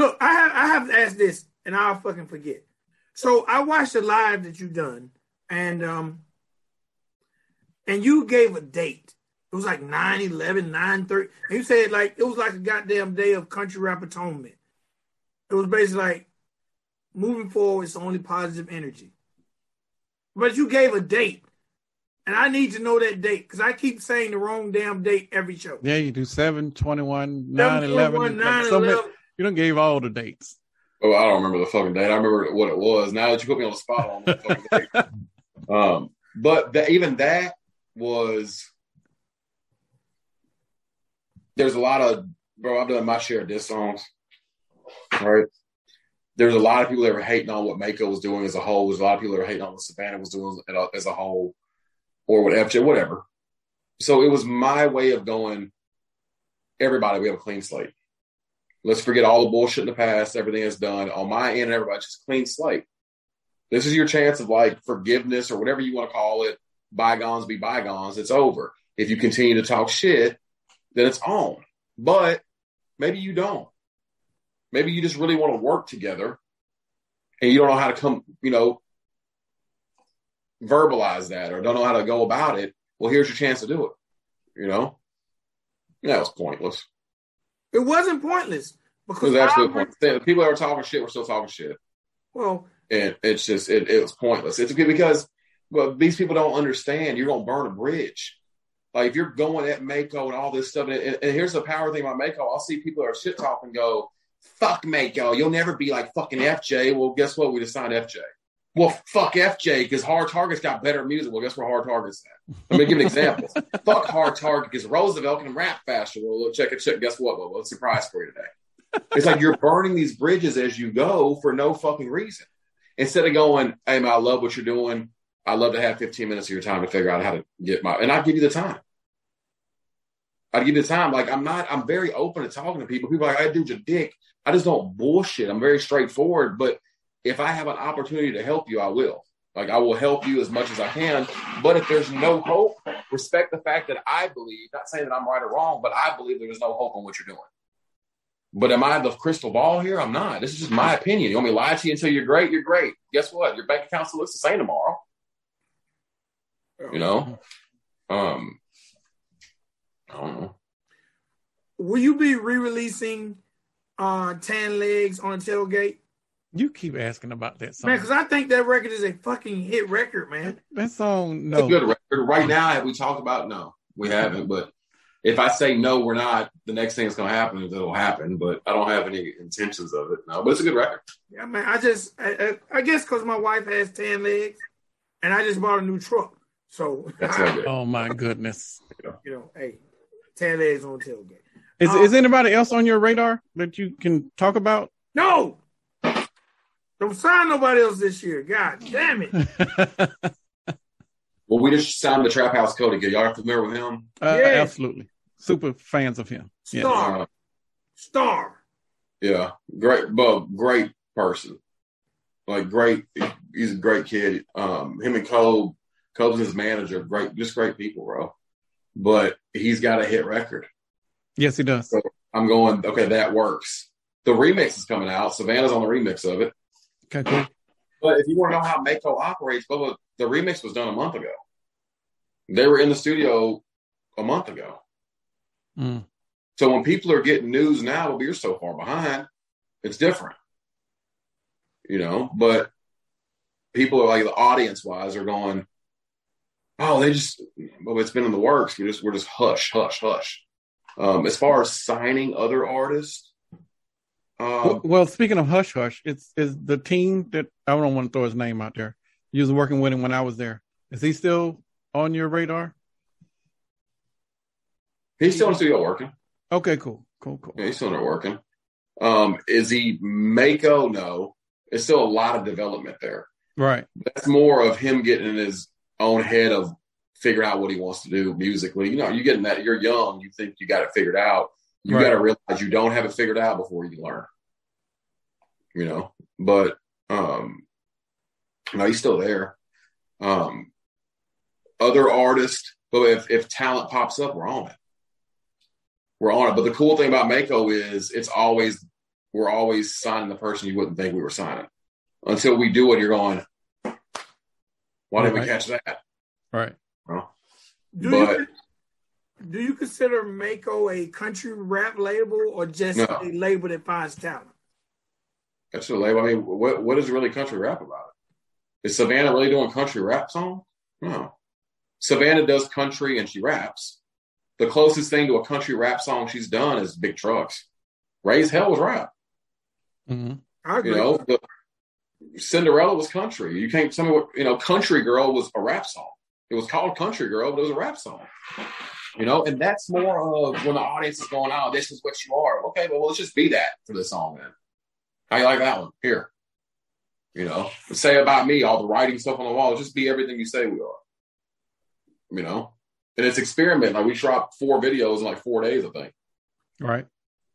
Look, I have I have to ask this, and I'll fucking forget. So I watched the live that you done, and um, and you gave a date. It was like 9 11, 9 30. And you said like it was like a goddamn day of country rap atonement. It was basically like moving forward, it's only positive energy. But you gave a date. And I need to know that date because I keep saying the wrong damn date every show. Yeah, you do 7, 21, 9, 11. 9, so many- 11. You don't gave all the dates. Oh, I don't remember the fucking date. I remember what it was. Now that you put me on the spot on the fucking date. Um, but the, even that was there's a lot of bro. I've done my share of diss songs. Right. There's a lot of people that were hating on what Mako was doing as a whole. There's a lot of people that were hating on what Savannah was doing as a- as a whole, or what FJ, whatever. So it was my way of going. Everybody, we have a clean slate. Let's forget all the bullshit in the past. Everything is done on my end. and Everybody just clean slate. This is your chance of like forgiveness or whatever you want to call it. Bygones be bygones. It's over. If you continue to talk shit, then it's on. But maybe you don't. Maybe you just really want to work together and you don't know how to come, you know, verbalize that or don't know how to go about it. Well, here's your chance to do it. You know? That was pointless. It wasn't pointless It because was absolutely pointless. People that were talking shit were still talking shit. Well, and it's just it, it was pointless. It's because well, these people don't understand. You're gonna burn a bridge. Like if you're going at Mako and all this stuff, and, and here's the power thing about Mako. I'll see people that are shit talking go, "Fuck Mako, you'll never be like fucking FJ." Well, guess what? We just signed FJ. Well, fuck FJ because Hard Target's got better music. Well, guess where Hard Target's at? Let me give an example. fuck Hard Target because Roosevelt can rap faster. Well, look, check it, check. Guess what? Well, what's the surprise for you today? It's like you're burning these bridges as you go for no fucking reason instead of going, hey man, I love what you're doing. I love to have 15 minutes of your time to figure out how to get my and I'd give you the time. I'd give you the time. Like I'm not, I'm very open to talking to people. People are like, I dude's your dick. I just don't bullshit. I'm very straightforward. But if I have an opportunity to help you, I will. Like I will help you as much as I can. But if there's no hope, respect the fact that I believe, not saying that I'm right or wrong, but I believe there is no hope in what you're doing. But am I the crystal ball here? I'm not. This is just my opinion. You want me to lie to you until you're great? You're great. Guess what? Your bank account still looks the same tomorrow. You know? Um I don't know. will you be re-releasing uh Tan Legs on tailgate? You keep asking about that song. Man, because I think that record is a fucking hit record, man. that song, It's a no. good record. Right now, have we talked about no, we haven't. But if I say no, we're not, the next thing that's gonna happen is it'll happen. But I don't have any intentions of it. No, but it's a good record. Yeah, man. I just, I, I, I guess, because my wife has tan legs, and I just bought a new truck, so That's all. Oh my goodness. you know, hey, tan legs on tailgate. Is Um, is anybody else on your radar that you can talk about? No, don't sign nobody else this year. God damn it. uh, Well, we just signed the Trap House Code again. Y'all are familiar with him? Yeah. Absolutely. Super fans of him. Yeah. Star, Uh, star. yeah, great, but great person. Like great, he's a great kid. Um, him and Cole, Cole's his manager. Great, just great people, bro. But he's got a hit record. Yes, he does. I'm going, okay, that works. The remix is coming out. Savannah's on the remix of it. Okay, cool. But if you want to know how Mako operates, Bubba, the remix was done a month ago. They were in the studio a month ago. Mm. So when people are getting news now, well, you're so far behind, it's different. You know, but people are like the audience wise are going, Oh, they just well, it's been in the works. We just we're just hush, hush, hush. Um, as far as signing other artists, um, well, speaking of Hush Hush, it's is the team that I don't want to throw his name out there. You was working with him when I was there. Is he still on your radar? he's still in studio working. Okay, cool, cool, cool. Yeah, he's still not working. Um, is he Mako? No. It's still a lot of development there. Right. That's more of him getting in his own head of figuring out what he wants to do musically. You know, you getting that you're young, you think you got it figured out. You Right. got to realize you don't have it figured out before you learn. You know, but um, no, he's still there. Um, other artists, but if if talent pops up, we're on it. We're on it. But the cool thing about Mako is it's always we're always signing the person you wouldn't think we were signing. Until we do it, you're going, why didn't we catch that? Right. Well, Do But- you do you consider Mako a country rap label or just No. a label that finds talent? that's a label. I mean, what what is really country rap about it? Is Savannah really doing country rap song? No. Savannah does country and she raps. The closest thing to a country rap song she's done is Big Trucks. Raise Hell was rap. hmm I agree. You know, the, Cinderella was country. You can't tell me what you know. Country Girl was a rap song. It was called Country Girl, but it was a rap song. You know, and that's more of when the audience is going, "Oh, this is what you are." Okay, well, let's just be that for the song then. How you like that one? Here, you know, say about me, all the writing stuff on the wall. Just be everything you say we are. You know, and it's experiment. Like we shot four videos in like four days. I think. Right.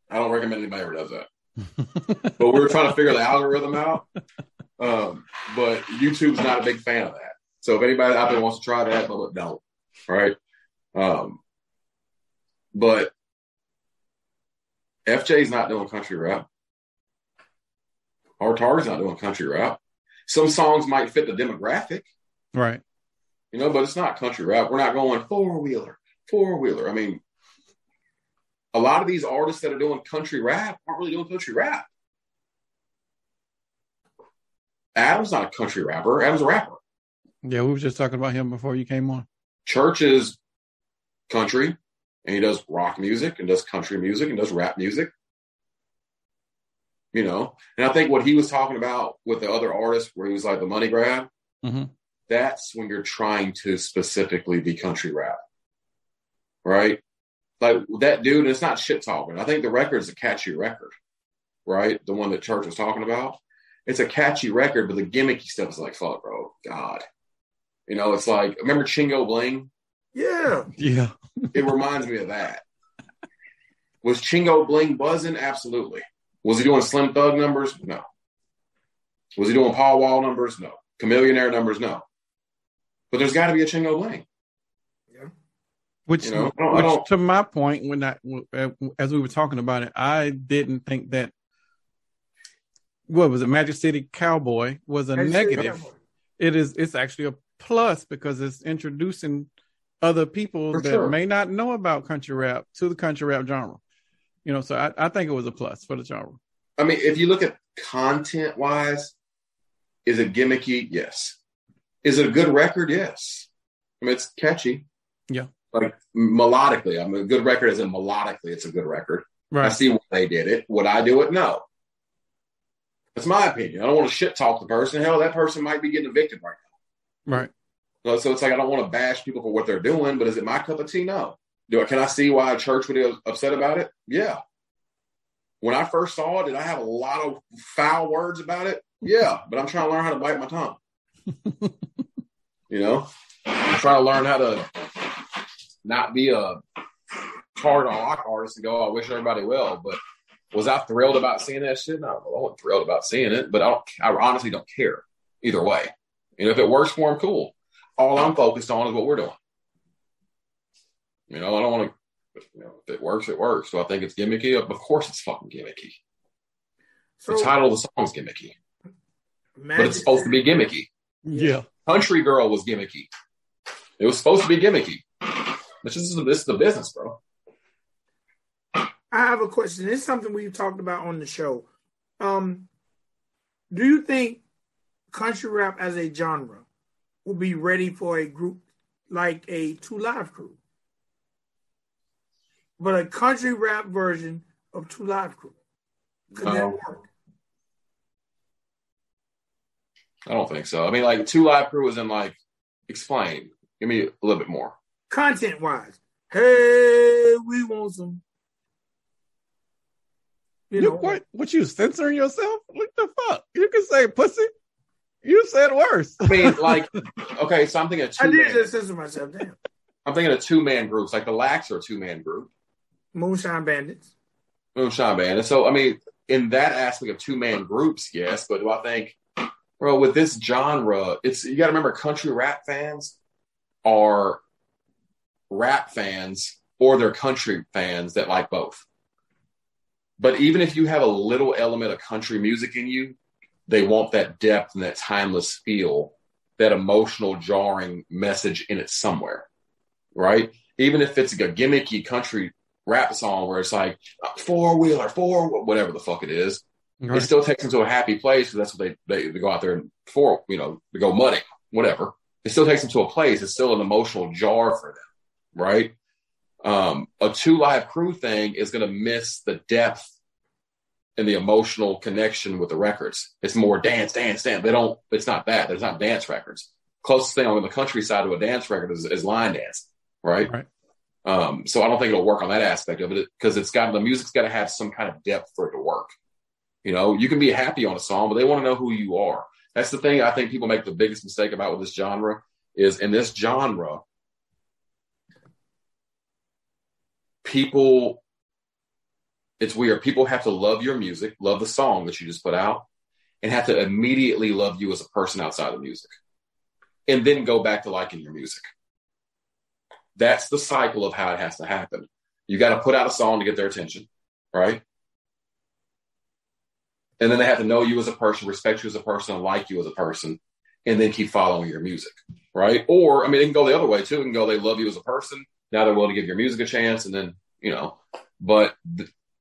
I don't recommend anybody ever does that but we were trying to figure the algorithm out. Um, but YouTube's not a big fan of that. So if anybody out there wants to try that, but don't. All right. Um, but FJ's not doing country rap. Artar's not doing country rap. Some songs might fit the demographic, right. you know, but it's not country rap. We're not going four wheeler, four wheeler. I mean, a lot of these artists that are doing country rap aren't really doing country rap. Adam's not a country rapper. Adam's a rapper. Yeah, we were just talking about him before you came on. Church is country, and he does rock music and does country music and does rap music. You know, and I think what he was talking about with the other artists, where he was like the money grab, Mhm. that's when you're trying to specifically be country rap, right? Like that dude, it's not shit talking. I think the record's a catchy record, right? The one that Church was talking about. It's a catchy record, but the gimmicky stuff is like, fuck, bro, God. You know, it's like, remember Chingo Bling? Yeah. Yeah. It reminds me of that. Was Chingo Bling buzzing? Absolutely. Was he doing Slim Thug numbers? No. Was he doing Paul Wall numbers? No. Chamillionaire numbers? No. But there's got to be a Chingo Bling. Which, You know, I don't- I which don't- to my point, when I, uh, as we were talking about it, I didn't think that, what was it, Magic City Cowboy was a That's negative. it. It is, it's actually a plus because it's introducing other people For that sure. may not know about country rap to the country rap genre. You know, so I, I think it was a plus for the genre. I mean, if you look at content wise, is it gimmicky? Yes. Is it a good record? Yes. I mean, it's catchy. Yeah. Like melodically, I mean, a good record is in melodically, it's a good record. Right. I see why they did it. Would I do it? No. That's my opinion. I don't want to shit talk the person. Hell, that person might be getting evicted right now. Right. So it's like I don't want to bash people for what they're doing, but is it my cup of tea? No. Do I, can I see why a church would be upset about it? Yeah. When I first saw it, did I have a lot of foul words about it? Yeah, but I'm trying to learn how to bite my tongue. you know, I'm trying to learn how to not be a hard rock artist and go, oh, I wish everybody well. But was I thrilled about seeing that shit? No, I wasn't thrilled about seeing it, but I don't, I honestly don't care either way. You know, if it works for him, cool. All I'm focused on is what we're doing. You know, I don't want to, you know, if it works, it works. So I think it's gimmicky. Of course it's fucking gimmicky. So the title of the song is gimmicky, but it's supposed to be gimmicky. Yeah. Country Girl was gimmicky. It was supposed to be gimmicky. This is, this is the business, bro. I have a question. It's something we've talked about on the show. Um, do you think country rap as a genre will be ready for a group like a Two Live Crew? But a country rap version of Two Live Crew. Could that um, work? I don't think so. I mean, like Two Live Crew was in like, explain. Give me a little bit more. Content wise. Hey, we want some. You You, know, what? What you censoring yourself? What the fuck? You can say pussy. You said worse. I mean, like, okay, so I'm thinking of two. I two. did Man, just censor myself. Damn. I'm thinking of two man groups. Like the Lacs are a two man group. Moonshine Bandits. Moonshine Band. And so, I mean, in that aspect of two man groups, yes. But do I think, bro, with this genre, it's you got to remember, country rap fans are rap fans or they're country fans that like both. But even if you have a little element of country music in you, they want that depth and that timeless feel, that emotional, jarring message in it somewhere, right? Even if it's like a gimmicky country rap song where it's like four wheeler, four whatever the fuck it is, right. it still takes them to a happy place because that's what they, they, they go out there and for you know they go mudding, whatever. It still takes them to a place. It's still an emotional jar for them, right? Um, a two live crew thing is going to miss the depth and the emotional connection with the records. It's more dance, dance, dance. They don't. It's not that. There's not dance records. Closest thing on the countryside to a dance record is, is line dance, right? Right. Um, so I don't think it'll work on that aspect of it because it's got the music's got to have some kind of depth for it to work. You know, you can be happy on a song, but they want to know who you are. That's the thing I think people make the biggest mistake about with this genre is in this genre, people it's weird. People have to love your music, love the song that you just put out, and have to immediately love you as a person outside of music. And then go back to liking your music. That's the cycle of how it has to happen. You got to put out a song to get their attention, right? And then they have to know you as a person, respect you as a person, like you as a person, and then keep following your music, right? Or, I mean, it can go the other way too. It can go, they love you as a person. Now they're willing to give your music a chance. And then, you know, but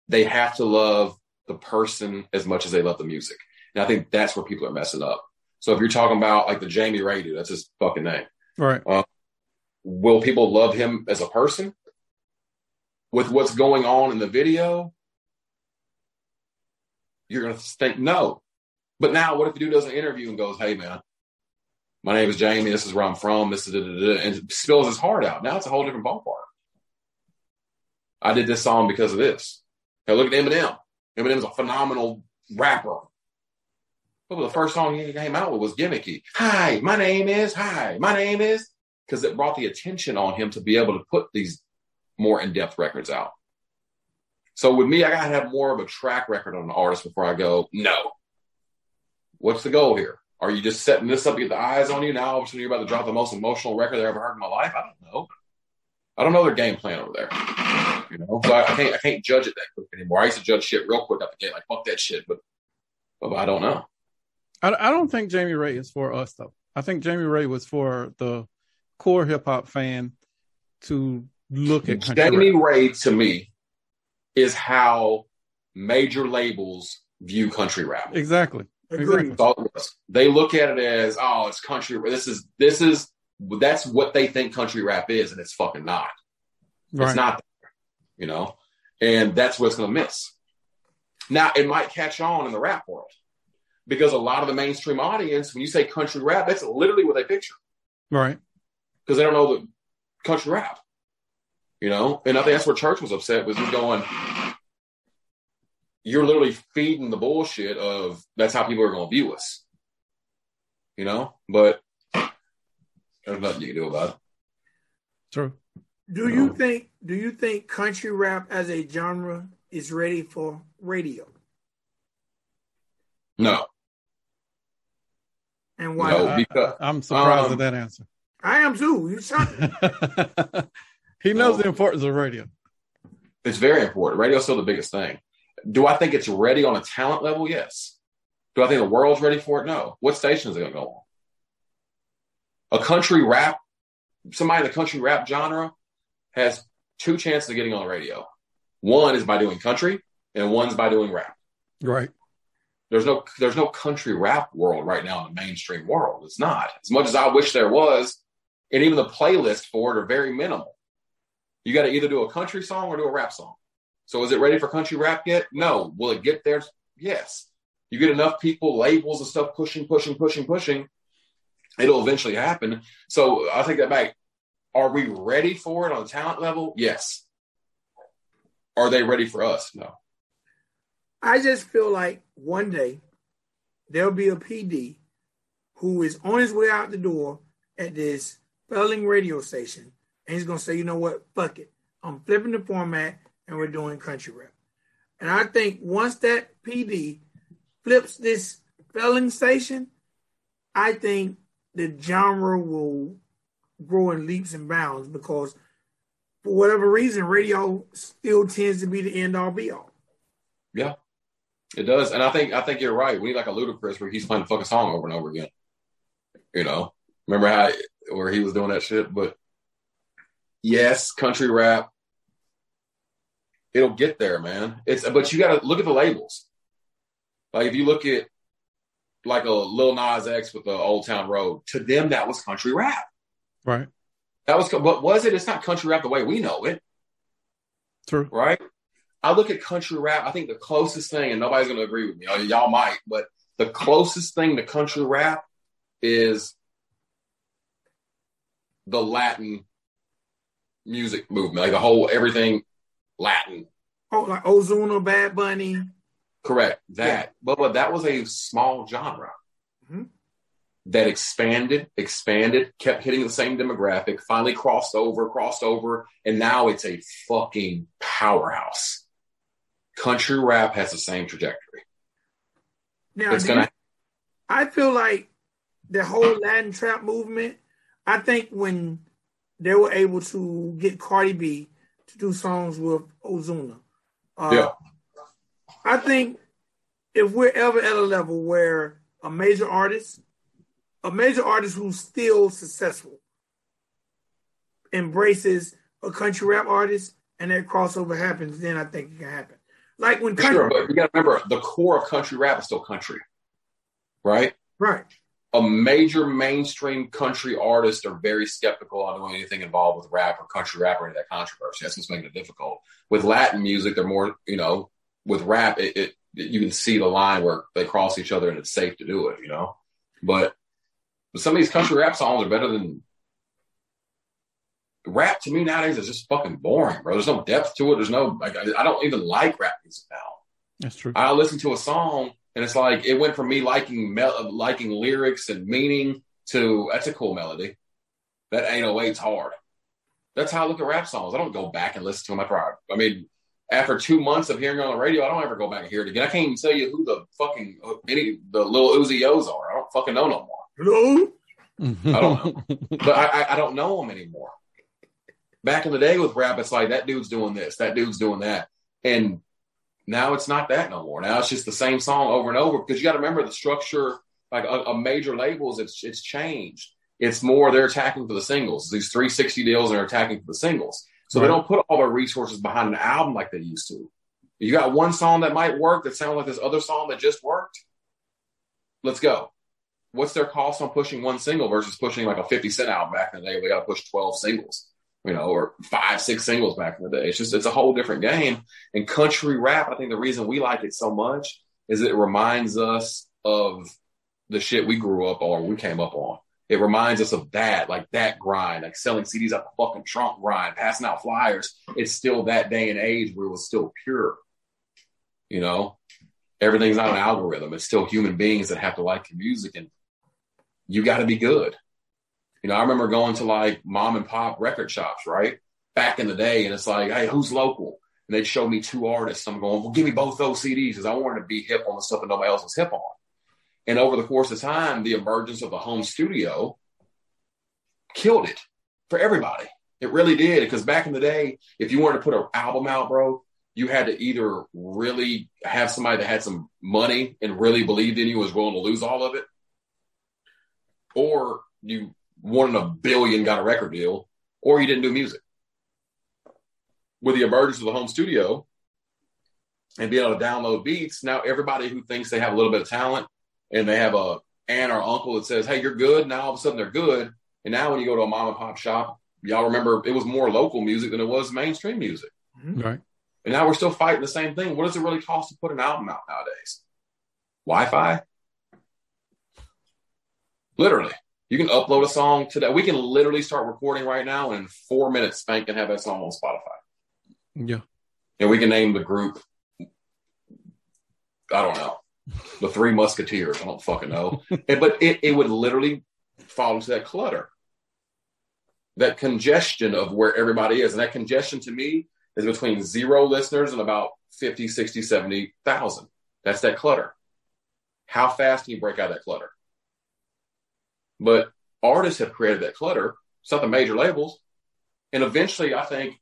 they have to love the person as much as they love the music. And I think that's where people are messing up. So if you're talking about like the Jamie Ray dude, that's his fucking name. Right. Uh, will people love him as a person? With what's going on in the video, you're going to think no. But now, what if the dude does an interview and goes, "Hey, man, my name is Jamie. This is where I'm from. This is da, da, da, and spills his heart out. Now it's a whole different ballpark. I did this song because of this. Now look at Eminem. Eminem's a phenomenal rapper. But the first song he came out with was gimmicky. Hi, my name is. Hi, my name is. Because it brought the attention on him to be able to put these more in depth records out. So with me, I got to have more of a track record on an artist before I go, no. What's the goal here? Are you just setting this up to get the eyes on you? Now all of a sudden you're about to drop the most emotional record I ever heard in my life? I don't know. I don't know their game plan over there. You know, so I, I, can't I can't judge it that quick anymore. I used to judge shit real quick at the gate, like fuck that shit, but, but I don't know. I, I don't think Jamie Ray is for us though. I think Jamie Ray was for the core hip hop fan to look at Jamie rap. Ray to me is how major labels view country rap. Exactly. Exactly. They look at it as, oh, it's country. This is this is that's what they think country rap is, and it's fucking not. Right. It's not, you know, and that's what's going to miss. Now, it might catch on in the rap world because a lot of the mainstream audience, when you say country rap, that's literally what they picture. Right. Because they don't know the country rap, you know, and I think that's where Church was upset was he's going, you're literally feeding the bullshit of that's how people are going to view us, you know, but there's nothing you can do about it. True. Do you think do you think country rap as a genre is ready for radio? No. And why? No, because, I, am surprised um, at that answer. I am too. You he knows the importance of radio. It's very important. Radio's still the biggest thing. Do I think it's ready on a talent level? Yes. Do I think the world's ready for it? No. What station is it going to go on? A country rap, somebody in the country rap genre has two chances of getting on the radio. One is by doing country, and one's by doing rap. Right. There's no there's no country rap world right now in the mainstream world. It's not. As much as I wish there was, and even the playlists for it are very minimal. You got to either do a country song or do a rap song. So is it ready for country rap yet? No. Will it get there? Yes. You get enough people, labels and stuff pushing, pushing, pushing, pushing it'll eventually happen. So I'll take that back. Are we ready for it on a talent level? Yes. Are they ready for us? No. I just feel like one day there'll be a PD who is on his way out the door at this failing radio station, and he's gonna say, you know what, fuck it. I'm flipping the format and we're doing country rap. And I think once that PD flips this failing station, I think the genre will grow in leaps and bounds because for whatever reason, radio still tends to be the end all be all. Yeah, it does. And I think I think you're right. We need like a Ludacris where he's playing the fucking song over and over again. You know, remember how where he was doing that shit? But yes, country rap. It'll get there, man. It's but you got to look at the labels. Like if you look at like a Lil Nas X with the Old Town Road, to them that was country rap. Right. That was what was it? It's not country rap the way we know it. True. Right. I look at country rap. I think the closest thing, and nobody's going to agree with me. Y'all might, but the closest thing to country rap is the Latin music movement, like the whole everything Latin. Oh, like Ozuna, Bad Bunny. Correct. That, yeah. but but that was a small genre mm-hmm. that expanded, expanded, kept hitting the same demographic, finally crossed over, crossed over, and now it's a fucking powerhouse. Country rap has the same trajectory. Now, it's gonna. I feel like the whole Latin trap movement. I think when they were able to get Cardi B to do songs with Ozuna. Uh, yeah. I think if we're ever at a level where a major artist, a major artist who's still successful, embraces a country rap artist and that crossover happens, then I think it can happen. Like when country, sure, but you got to remember the core of country rap is still country, right? Right. A major mainstream country artist are very skeptical on doing anything involved with rap or country rap or any of that controversy. That's what's making it difficult. With Latin music, they're more, you know, with rap, it, it you can see the line where they cross each other and it's safe to do it, you know. But some of these country rap songs are better than rap. To me nowadays is just fucking boring, bro. There's no depth to it. There's no like I, I don't even like rap music now. That's true. I listen to a song and it's like it went from me liking mel- liking lyrics and meaning to that's a cool melody. That 808's hard. That's how I look at rap songs. I don't go back and listen to them after I, I mean, after two months of hearing it on the radio, I don't ever go back and hear it again. I can't even tell you who the fucking any the little Uzi O's are. I don't fucking know no more. Hello? I don't know, but I, I, I don't know them anymore. Back in the day with rap, it's like that dude's doing this, that dude's doing that, and now it's not that no more. Now it's just the same song over and over because you got to remember the structure. Like a, a major labels, it's it's changed. It's more they're attacking for the singles. These 360 deals are attacking for the singles. So right. they don't put all their resources behind an album like they used to. You got one song that might work that sounds like this other song that just worked. Let's go. What's their cost on pushing one single versus pushing like a 50 cent album back in the day? We got to push 12 singles, you know, or five, six singles back in the day. It's just, it's a whole different game. And country rap, I think the reason we like it so much is it reminds us of the shit we grew up on, we came up on. It reminds us of that, like that grind, like selling CDs out the fucking trunk grind, passing out flyers. It's still that day and age where it was still pure. You know, everything's not an algorithm. It's still human beings that have to like your music and you got to be good. You know, I remember going to like mom and pop record shops, right? Back in the day. And it's like, hey, who's local? And they'd show me two artists. I'm going, well, give me both those CDs because I wanted to be hip on the stuff that nobody else was hip on. And over the course of time, the emergence of the home studio killed it for everybody. It really did. Because back in the day, if you wanted to put an album out, bro, you had to either really have somebody that had some money and really believed in you was willing to lose all of it, or you wanted a billion, got a record deal, or you didn't do music. With the emergence of the home studio and being able to download beats, now everybody who thinks they have a little bit of talent and they have a aunt or uncle that says, "Hey, you're good." Now all of a sudden they're good, and now when you go to a mom and pop shop, y'all remember it was more local music than it was mainstream music. Mm-hmm. Right. And now we're still fighting the same thing. What does it really cost to put an album out nowadays? Wi-Fi. Literally, you can upload a song today. We can literally start recording right now, and in four minutes, Spank can have that song on Spotify. Yeah. And we can name the group. I don't know the Three Musketeers. I don't fucking know. and, but it, it would literally fall into that clutter, that congestion of where everybody is. And that congestion to me is between zero listeners and about 50, 60, 70,000. That's that clutter. How fast can you break out that clutter? But artists have created that clutter. It's not the major labels. And eventually, I think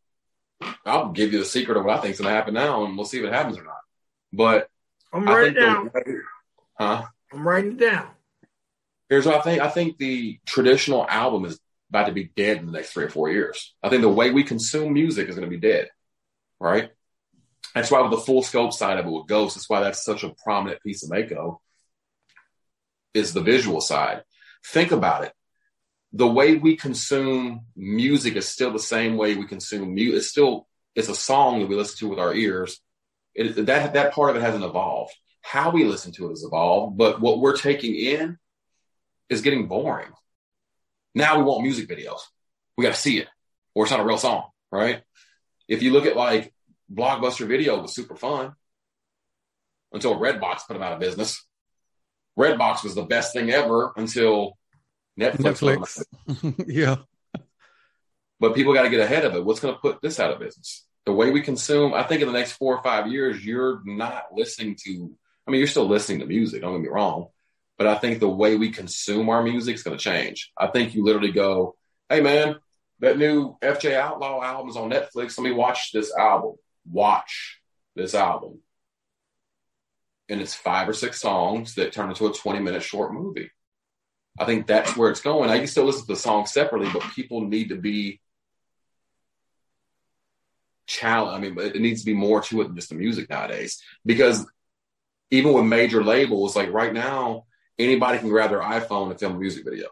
I'll give you the secret of what I think is going to happen now, and we'll see if it happens or not. But I'm writing it down. the, huh? I'm writing it down. Here's what I think. I think the traditional album is about to be dead in the next three or four years. I think the way we consume music is going to be dead, right? That's why with the full scope side of it with Ghost, that's why that's such a prominent piece of Mako is the visual side. Think about it. The way we consume music is still the same way we consume music. It's still it's a song that we listen to with our ears. It, that that part of it hasn't evolved. How we listen to it has evolved, but what we're taking in is getting boring. Now we want music videos. We got to see it, or it's not a real song, right? If you look at like Blockbuster Video was super fun until Redbox put them out of business. Redbox was the best thing ever until Netflix. put 'em out of Netflix. yeah. but people got to get ahead of it. What's going to put this out of business? The way we consume, I think in the next four or five years, you're not listening to, I mean, you're still listening to music, don't get me wrong, but I think the way we consume our music is going to change. I think you literally go, hey man, that new FJ Outlaw album's on Netflix. Let me watch this album. Watch this album. And it's five or six songs that turn into a 20 minute short movie. I think that's where it's going. I can still listen to the song separately, but people need to be challenge. I mean, it needs to be more to it than just the music nowadays. Because even with major labels, like right now, anybody can grab their iPhone and film a music video.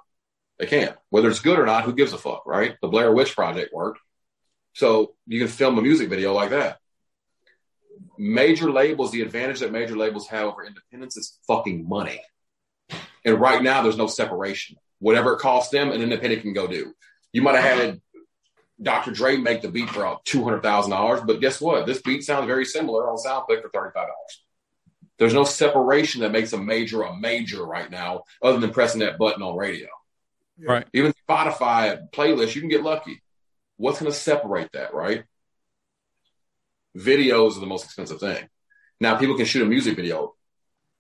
They can. Whether it's good or not, who gives a fuck, right? The Blair Witch Project worked. So you can film a music video like that. Major labels, the advantage that major labels have over independents is fucking money. And right now, there's no separation. Whatever it costs them, an independent can go do. You might have had Dr. Dre make the beat for uh, two hundred thousand dollars, but guess what? This beat sounds very similar on SoundClick for thirty five dollars. There's no separation that makes a major a major right now, other than pressing that button on radio. Right. Even Spotify playlist, you can get lucky. What's going to separate that, right? Videos are the most expensive thing. Now people can shoot a music video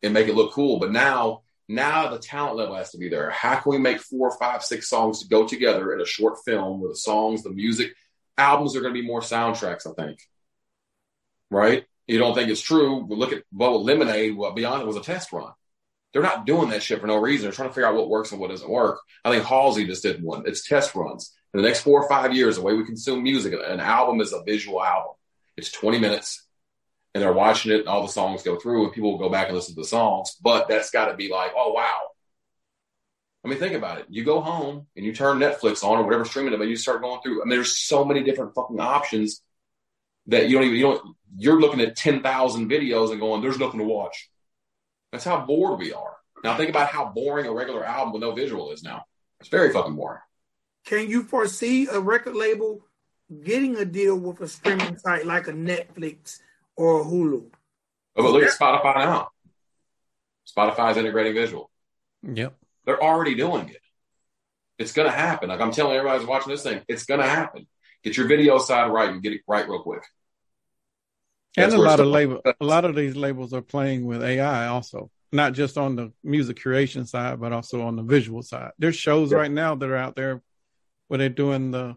and make it look cool, but now now the talent level has to be there. How can we make four, five, six songs to go together in a short film where the songs, the music, albums are going to be more soundtracks, I think. Right? You don't think it's true, but look at well, Lemonade, what Beyoncé did was a test run. They're not doing that shit for no reason. They're trying to figure out what works and what doesn't work. I think Halsey just did one. It's test runs. In the next four or five years, the way we consume music, an album is a visual album. It's 20 minutes and they're watching it and all the songs go through and people will go back and listen to the songs. But that's got to be like, oh, wow. I mean, think about it. You go home and you turn Netflix on or whatever streaming and you start going through. I mean, there's so many different fucking options that you don't even, you don't, you're looking at 10,000 videos and going, there's nothing to watch. That's how bored we are. Now think about how boring a regular album with no visual is now. It's very fucking boring. Can you foresee a record label getting a deal with a streaming site like a Netflix or a Hulu? Oh, but look at Spotify now. Spotify's integrating visual. Yep. They're already doing it. It's going to happen. Like I'm telling everybody who's watching this thing, it's going to happen. Get your video side right and get it right real quick. And a lot of stuff- label, a lot of these labels are playing with AI also, not just on the music creation side, but also on the visual side. There's shows Yeah. right now that are out there where they're doing the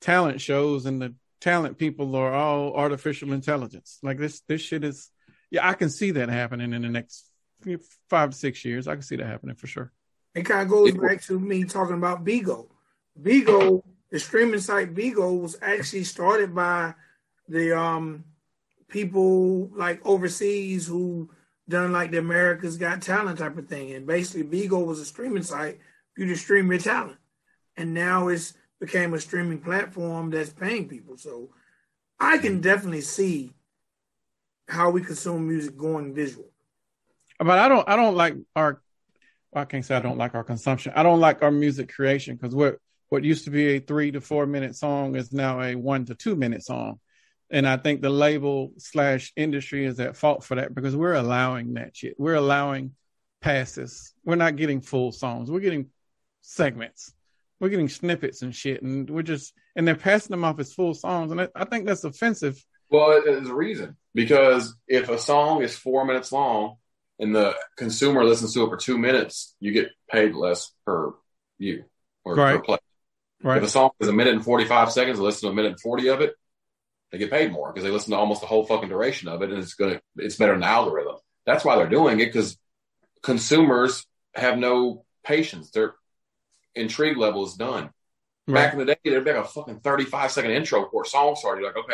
talent shows, and the talent people are all artificial intelligence. Like this, this shit is. Yeah, I can see that happening in the next five to six years. I can see that happening for sure. It kind of goes It- back to me talking about Bigo. Bigo, the streaming site Bigo, was actually started by the um people like overseas who done like the America's Got Talent type of thing. And basically, Bigo was a streaming site for you to stream your talent, and now it's became a streaming platform that's paying people. So I can definitely see how we consume music going visual. But I don't I don't like our I can't say I don't like our consumption. I don't like our music creation because what what used to be a three to four minute song is now a one to two minute song. And I think the label slash industry is at fault for that because we're allowing that shit. We're allowing passes. We're not getting full songs. We're getting segments. We're getting snippets and shit. And we're just and they're passing them off as full songs. And I, I think that's offensive. Well, there's a reason because if a song is four minutes long and the consumer listens to it for two minutes, you get paid less per view or per play. Right. If a song is a minute and 45 seconds, listen to a minute and 40 of it, They get paid more because they listen to almost the whole fucking duration of it, and it's gonna it's better than the algorithm. That's why they're doing it because consumers have no patience. Their intrigue level is done. Back in the day, there'd be like a fucking 35 second intro for a song started. You're like,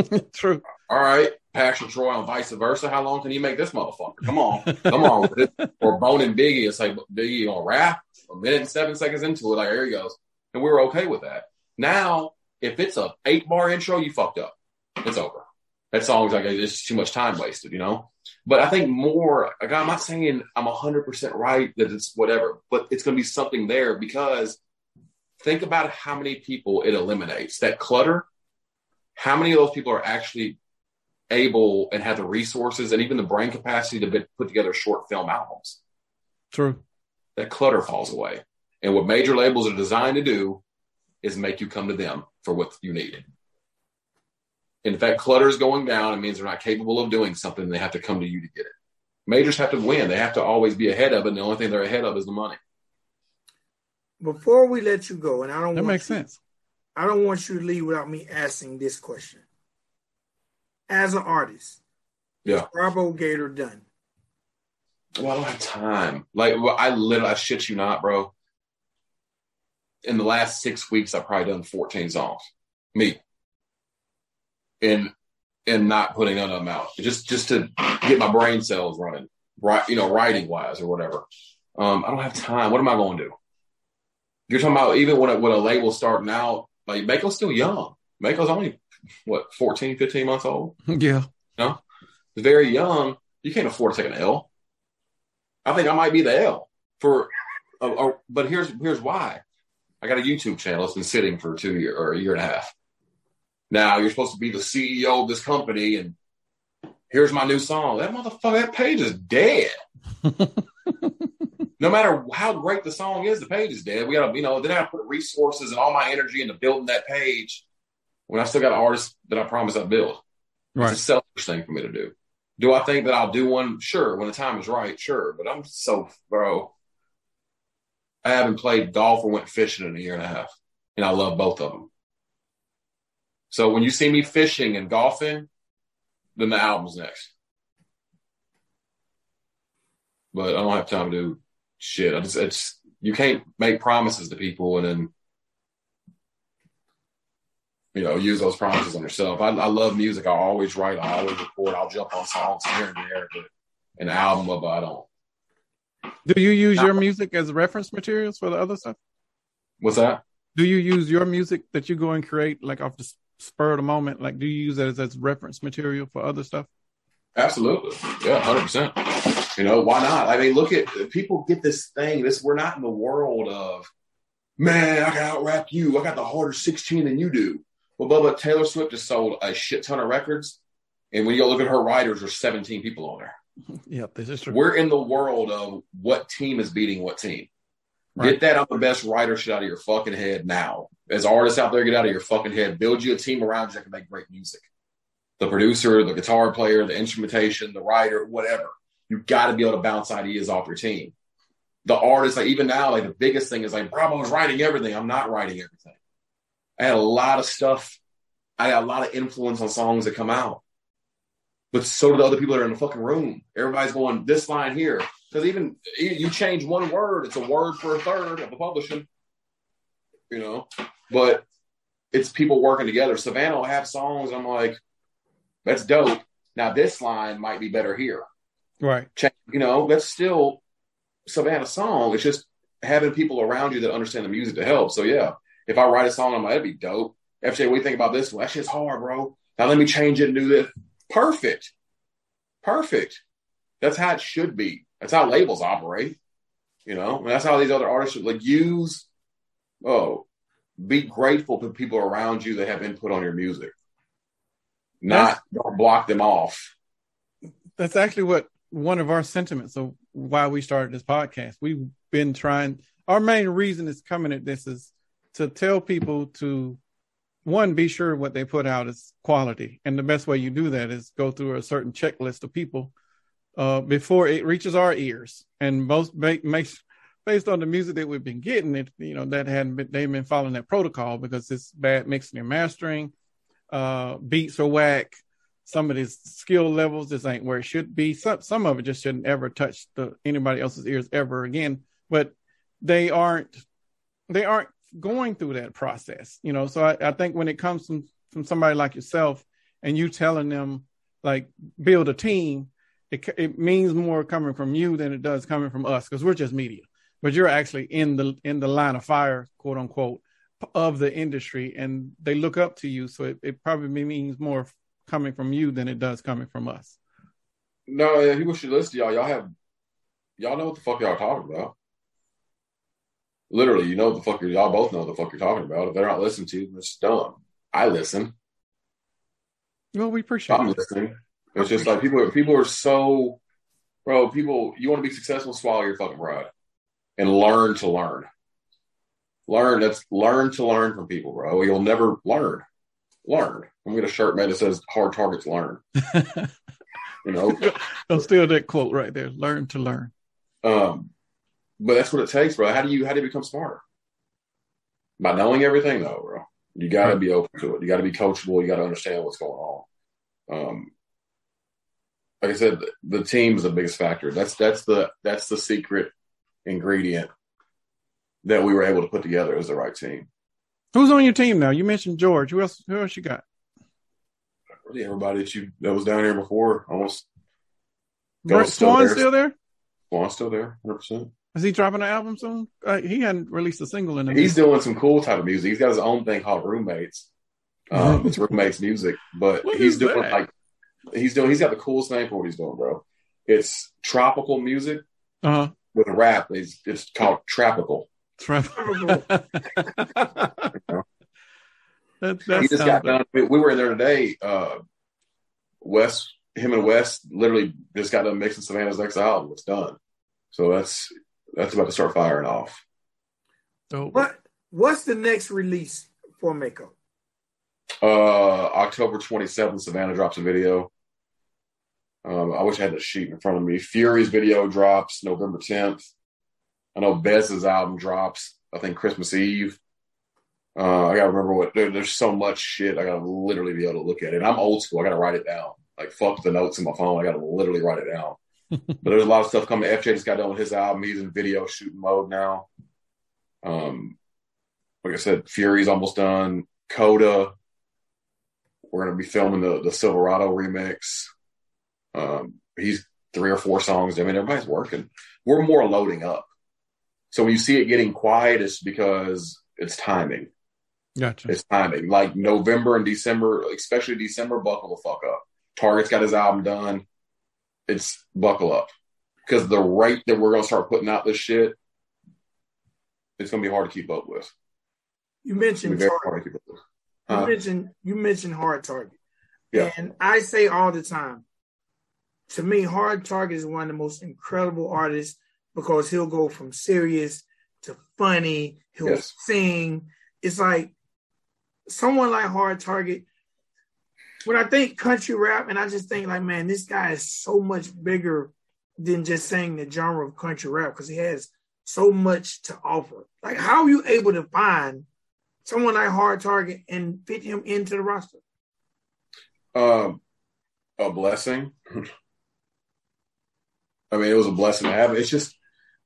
okay, True. all right, Passion Troy and vice versa. How long can you make this motherfucker? Come on, come on. with it. Or Bone and Biggie, it's like Biggie on rap, a minute and seven seconds into it, like there he goes, and we were okay with that. Now, if it's a eight bar intro, you fucked up. It's over. That song's like it's too much time wasted, you know. But I think more. Like, I'm not saying I'm hundred percent right that it's whatever, but it's going to be something there because think about how many people it eliminates that clutter. How many of those people are actually able and have the resources and even the brain capacity to be, put together short film albums? True. That clutter falls away. And what major labels are designed to do is make you come to them for what you need. And if that clutter is going down, it means they're not capable of doing something. They have to come to you to get it. Majors have to win. They have to always be ahead of it. And the only thing they're ahead of is the money. Before we let you go, and I don't That want makes you, sense. I don't want you to leave without me asking this question. As an artist, Yeah. Bravo Gator done. Well, I don't have time. Like, well, I literally, I shit you not, bro. In the last six weeks, I've probably done 14 songs. Me. And, and not putting them out. Just, just to get my brain cells running, right? You know, writing wise or whatever. Um, I don't have time. What am I going to do? You're talking about even when a, when a label's starting out, like Mako's still young. Mako's only, what, 14, 15 months old? Yeah. No? Very young, you can't afford to take an L. I think I might be the L for, uh, uh, but here's here's why. I got a YouTube channel. It's been sitting for two year or a year and a half. Now you're supposed to be the CEO of this company, and here's my new song. That motherfucker, that page is dead. no matter how great the song is, the page is dead. We gotta, you know, then I put resources and all my energy into building that page when I still got an artist that I promised I'd build. Right. It's a selfish thing for me to do. Do I think that I'll do one? Sure, when the time is right, sure. But I'm so bro. I haven't played golf or went fishing in a year and a half, and I love both of them. So when you see me fishing and golfing, then the album's next. But I don't have time to do shit. I just it's you can't make promises to people and then you know, use those promises on yourself. I, I love music. I always write. I always record. I'll jump on songs here and there, but an album of I don't. Do you use your music as reference materials for the other stuff? What's that? Do you use your music that you go and create like off the spur of the moment? Like, do you use that as, as reference material for other stuff? Absolutely. Yeah, hundred percent. You know, why not? I mean, look at people get this thing. This we're not in the world of man, I can out rap you. I got the harder 16 than you do. Well, Bubba, Taylor Swift has sold a shit ton of records. And when you go look at her writers, there's 17 people on there. Yep, this is true. We're in the world of what team is beating what team. Right. Get that I'm the best writer shit out of your fucking head now. As artists out there, get out of your fucking head. Build you a team around you that can make great music. The producer, the guitar player, the instrumentation, the writer, whatever. You got to be able to bounce ideas off your team. The artist, like even now, like the biggest thing is like Bravo's writing everything. I'm not writing everything. I had a lot of stuff. I had a lot of influence on songs that come out. But so do the other people that are in the fucking room. Everybody's going this line here. Because even you change one word, it's a word for a third of the publishing. You know? But it's people working together. Savannah will have songs. I'm like, that's dope. Now this line might be better here. Right. You know, that's still Savannah's song. It's just having people around you that understand the music to help. So yeah, if I write a song, I'm like, that'd be dope. FJ, what do you think about this one? That shit's hard, bro. Now let me change it and do this. Perfect. Perfect. That's how it should be. That's how labels operate. You know, and that's how these other artists should like use. Oh, be grateful to people around you that have input on your music. Not don't block them off. That's actually what one of our sentiments of why we started this podcast. We've been trying. Our main reason is coming at this is to tell people to one be sure what they put out is quality, and the best way you do that is go through a certain checklist of people uh, before it reaches our ears. And most make, makes based on the music that we've been getting, it you know that hadn't been they've been following that protocol because it's bad mixing and mastering. uh, beats are whack. Some of these skill levels just ain't where it should be. Some some of it just shouldn't ever touch the anybody else's ears ever again. But they aren't they aren't going through that process, you know. So I, I think when it comes from from somebody like yourself and you telling them like build a team, it it means more coming from you than it does coming from us because we're just media. But you're actually in the in the line of fire, quote unquote, of the industry, and they look up to you. So it, it probably means more coming from you than it does coming from us. No, yeah, people should listen to y'all. Y'all have y'all know what the fuck y'all talking about. Literally, you know what the fuck you're, y'all both know what the fuck you're talking about. If they're not listening to you, it's dumb. I listen. Well, we appreciate I'm it. listening. It's just like people people are so bro, people you want to be successful, swallow your fucking pride. And learn to learn. Learn that's learn to learn from people, bro. You'll never learn. Learn. I'm gonna get a shirt made that says hard targets learn. You know? I'll steal that quote right there. Learn to learn. Um, but that's what it takes, bro. How do you how do you become smarter? By knowing everything, though, bro. You got to be open to it. You got to be coachable. You got to understand what's going on. Um, like I said, the, the team is the biggest factor. That's that's the that's the secret ingredient that we were able to put together as the right team. Who's on your team now? You mentioned George. Who else? Who else you got? Really, everybody that you that was down here before, almost. Brett Swan still there? Juan's still there, hundred percent. Is he dropping an album soon? Uh, he hadn't released a single in a He's doing some cool type of music. He's got his own thing called Roommates. Um, it's Roommates music, but What he's doing that? like he's doing. He's got the coolest name for what he's doing, bro. It's tropical music uh with rap. It's it's called tropical. huh. that, that he just got done. We, we were in there today. Uh, Wes, him and Wes, literally just got done mixing Savannah's next album. It's done. So that's that's about to start firing off. dope. What What's the next release for Mako? Uh, October 27th, Savannah drops a video. Um, I wish I had the sheet in front of me. Fury's video drops November 10th. I know Bez's album drops, I think Christmas Eve. Uh, I gotta remember what there, there's so much shit. I gotta literally be able to look at it. I'm old school. I gotta write it down. Like fuck the notes in my phone. I gotta literally write it down. but there's a lot of stuff coming. FJ just got done with his album. He's in video shooting mode now. Um, like I said, Fury's almost done. Coda. We're gonna be filming the the Silverado remix. Um, he's three or four songs. I mean, everybody's working. We're more loading up. So when you see it getting quiet, it's because it's timing. Gotcha. It's timing. Like November and December, especially December, buckle the fuck up. Target's got his album done. It's buckle up. Because the rate that we're gonna start putting out this shit, it's gonna be hard to keep up with. You mentioned Target. hard to keep up with. You Huh? mentioned you mentioned Hard Target. Yeah. And I say all the time, to me, Hard Target is one of the most incredible artists because he'll go from serious to funny. He'll Yes. sing. It's like someone like Hard Target. When I think country rap, and I just think like, man, this guy is so much bigger than just saying the genre of country rap because he has so much to offer. Like, how are you able to find someone like Hard Target and fit him into the roster? Um, a blessing. I mean, it was a blessing to have. It's just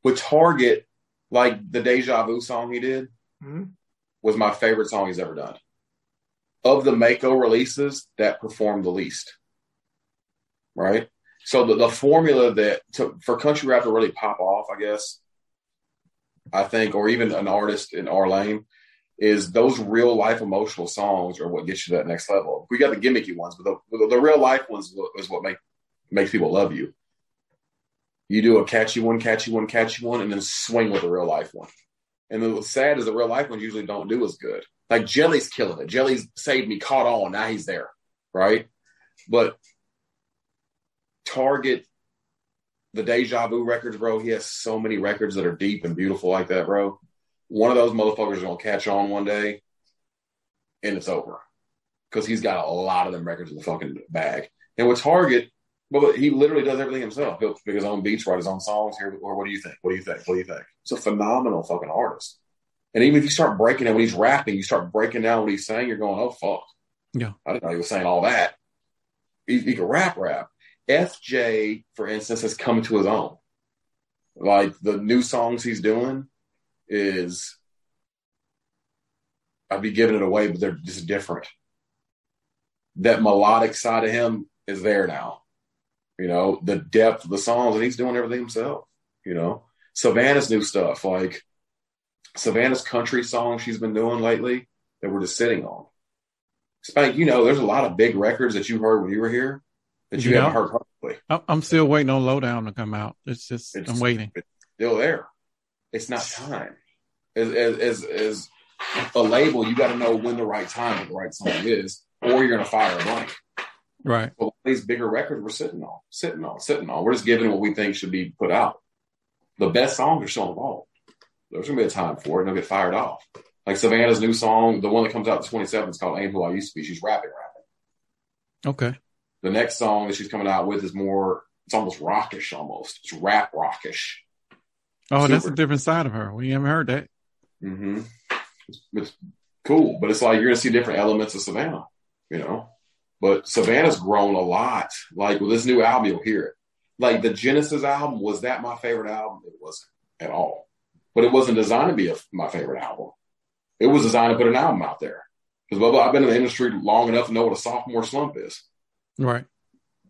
with Target, like the Deja Vu song he did Mhm. was my favorite song he's ever done. Of the Mako releases, that performed the least. Right? So the, the formula that to, for country rap to really pop off, I guess, I think, or even an artist in our lane, is those real life emotional songs are what gets you to that next level. We got the gimmicky ones, but the, the, the real life ones is what make, makes people love you. You do a catchy one, catchy one, catchy one, and then swing with a real life one. And what's sad is the real life ones usually don't do as good. Like Jelly's killing it. Jelly's saved me, caught on. Now he's there, right? But Target, the Deja Vu records, bro. He has so many records that are deep and beautiful like that, bro. One of those motherfuckers is gonna catch on one day, and it's over because he's got a lot of them records in the fucking bag. And with Target, well, he literally does everything himself. He'll pick his own beats, write his own songs. Here, or what do you think? What do you think? What do you think? It's a phenomenal fucking artist. And even if you start breaking it when he's rapping, you start breaking down what he's saying, you're going, oh fuck. Yeah. I didn't know he was saying all that. He, he could rap, rap. FJ, for instance, has come to his own. Like the new songs he's doing is, I'd be giving it away, but they're just different. That melodic side of him is there now. You know, the depth of the songs, and he's doing everything himself. You know, Savannah's new stuff, like Savannah's country songs she's been doing lately that we're just sitting on. Spank, you know, there's a lot of big records that you heard when you were here that you Yeah. haven't heard publicly. I'm- I'm still waiting on Lowdown to come out. It's just It's- I'm waiting. It's still there. It's not time. As, as, as, as a label, you got to know when the right time of the right song is, or you're going to fire a blank. Right. But these bigger records we're sitting on, sitting on, sitting on. We're just giving what we think should be put out. The best songs are still involved. There's going to be a time for it, and they'll get fired off. Like Savannah's new song, the one that comes out the 27th, is called Ain't Who I Used to Be. She's rapping, rapping. Okay. The next song that she's coming out with is more, it's almost rockish almost. It's rap rockish. Oh, that's a different side of her. We haven't heard that. Mm-hmm. It's, it's cool, but it's like you're gonna see different elements of Savannah, you know. But Savannah's grown a lot. Like with this new album, you'll hear it. Like the Genesis album, was that my favorite album? It wasn't at all. But it wasn't designed to be a, my favorite album. It was designed to put an album out there. Because Bubba, I've been in the industry long enough to know what a sophomore slump is. Right.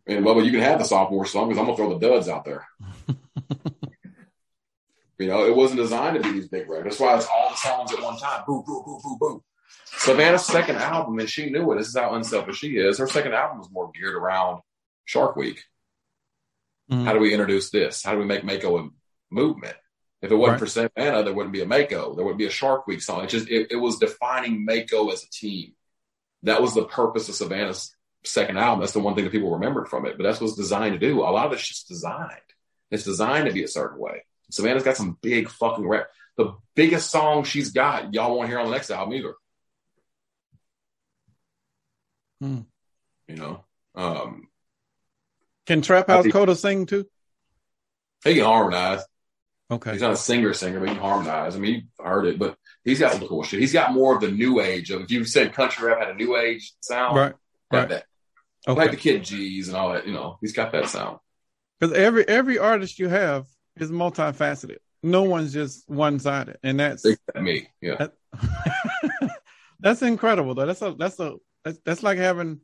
And Bubba, you can have the sophomore slump because I'm gonna throw the duds out there. You know, it wasn't designed to be these big records. That's why it's all the songs at one time. Boo, boo, boo, boo, boo. Savannah's second album, and she knew it. This is how unselfish she is. Her second album was more geared around Shark Week. Mhm. How do we introduce this? How do we make Mako a movement? If it wasn't Right. for Savannah, there wouldn't be a Mako. There wouldn't be a Shark Week song. It just it, it was defining Mako as a team. That was the purpose of Savannah's second album. That's the one thing that people remembered from it. But that's what it's designed to do. A lot of it's just designed. It's designed to be a certain way. Savannah's got some big fucking rap. The biggest song she's got, y'all won't hear on the next album either. Hmm. You know, um, Can Trap House think- Coda sing too? he can harmonize. Okay. He's not a singer singer, but he can harmonize. I mean, you heard it, but he's got some cool shit. He's got more of the new age of. If you said country rap had a new age sound, Right. got right. that. Like the Kidd G's and all that. You know, he's got that sound. Because every every artist you have is multifaceted. No one's just one sided, and that's Except me, yeah. that's incredible though. That's a that's a that's, that's like having,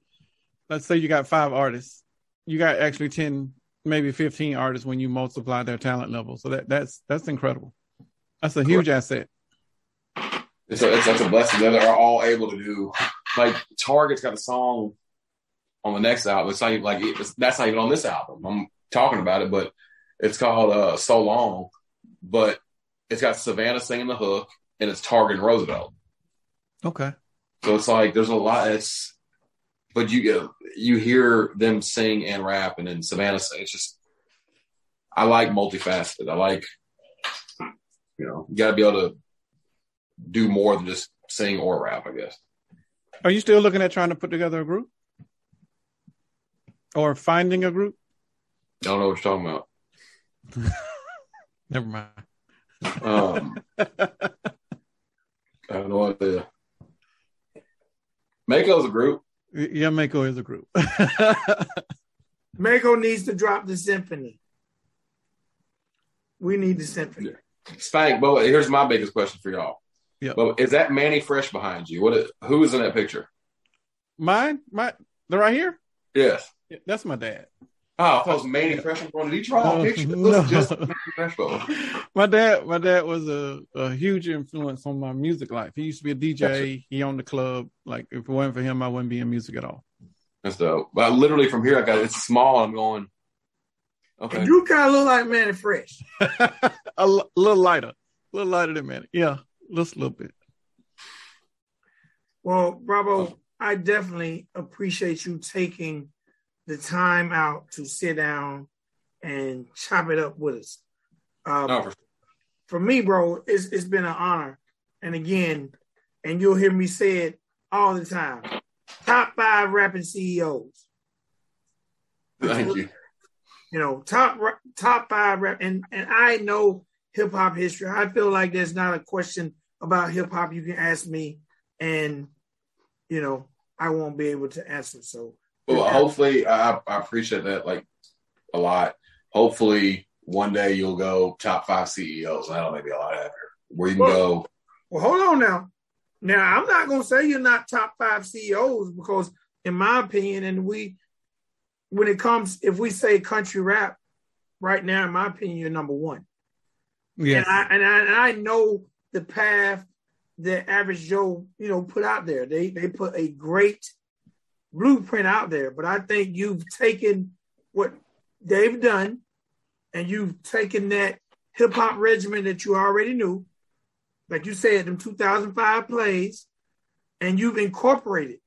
let's say you got five artists, you got actually ten, maybe fifteen artists when you multiply their talent level. So that that's that's incredible. That's a huge asset. It's a, it's such a blessing that they're all able to do. Like Target's got a song on the next album. It's not even like it's, that's not even on this album. I'm talking about it, but it's called uh, "So Long." But it's got Savannah singing the hook, and it's Target and Roosevelt. Okay. So it's like there's a lot. It's but you you hear them sing and rap, and then Savannah. sing. It's just I like multifaceted. I like you know you got to be able to do more than just sing or rap. I guess. Are you still looking at trying to put together a group, or finding a group? I don't know what you're talking about. Never mind. Um, I have no idea. Mako's a group. Yeah, Mako is a group. Mako needs to drop the symphony. We need the symphony. Spank, but here's my biggest question for y'all. Yeah. But is that Manny Fresh behind you? What? Is, who is in that picture? Mine, my, they're right here. Yes. Yeah, That's my dad. Oh, I oh, was oh, Manny Fresh. I'm going, did he draw a picture? It no. just like Manny Fresh. My dad, my dad was a, a huge influence on my music life. He used to be a DJ. He owned the club. Like if it wasn't for him, I wouldn't be in music at all. That's dope. But literally from here, I got it's small. I'm going. Okay. You kind of look like Manny Fresh. a l- little lighter, a little lighter than man. Yeah, just a little bit. Well, Bravo, oh. I definitely appreciate you taking the time out to sit down and chop it up with us. Um, Oh, for for me, bro, it's it's been an honor. And again, and you'll hear me say it all the time. Top five rapping CEOs. Thank you. You know, top top five rap, and and I know hip hop history. I feel like there's not a question about hip hop you can ask me, and you know, I won't be able to answer. So, well, hopefully, I, I appreciate that like a lot. Hopefully, one day you'll go top five CEOs. That'll make me a lot happier. Where you can Well- go. well, hold on now. Now, I'm not going to say you're not top five CEOs because, in my opinion, and we, when it comes, if we say country rap, right now, in my opinion, you're number one. Yes. And I and I, and I know the path that average Joe, you know, put out there. They they put a great blueprint out there, but I think you've taken what they've done, and you've taken that hip hop regimen that you already knew, like you said, them 2005 plays, and you've incorporated,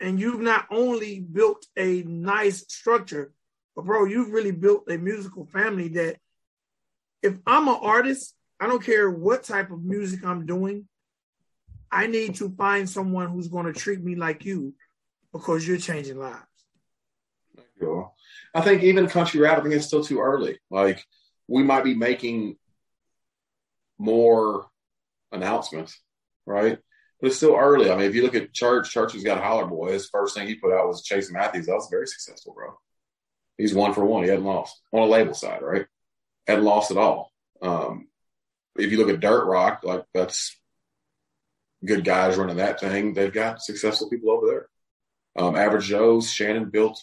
and you've not only built a nice structure, but bro, you've really built a musical family that if I'm an artist, I don't care what type of music I'm doing, I need to find someone who's going to treat me like you because you're changing lives. Cool. I think even country rap, I think it's still too early. Like we might be making more announcements, right? But it's still early. I mean, if you look at Church, Church has got Holler Boy. First thing he put out was Chase Matthews. That was very successful, bro. He's one for one. He hadn't lost on a label side, right? Hadn't lost at all. Um, if you look at Dirt Rock, like that's good guys running that thing. They've got successful people over there. Um, Average Joe's, Shannon built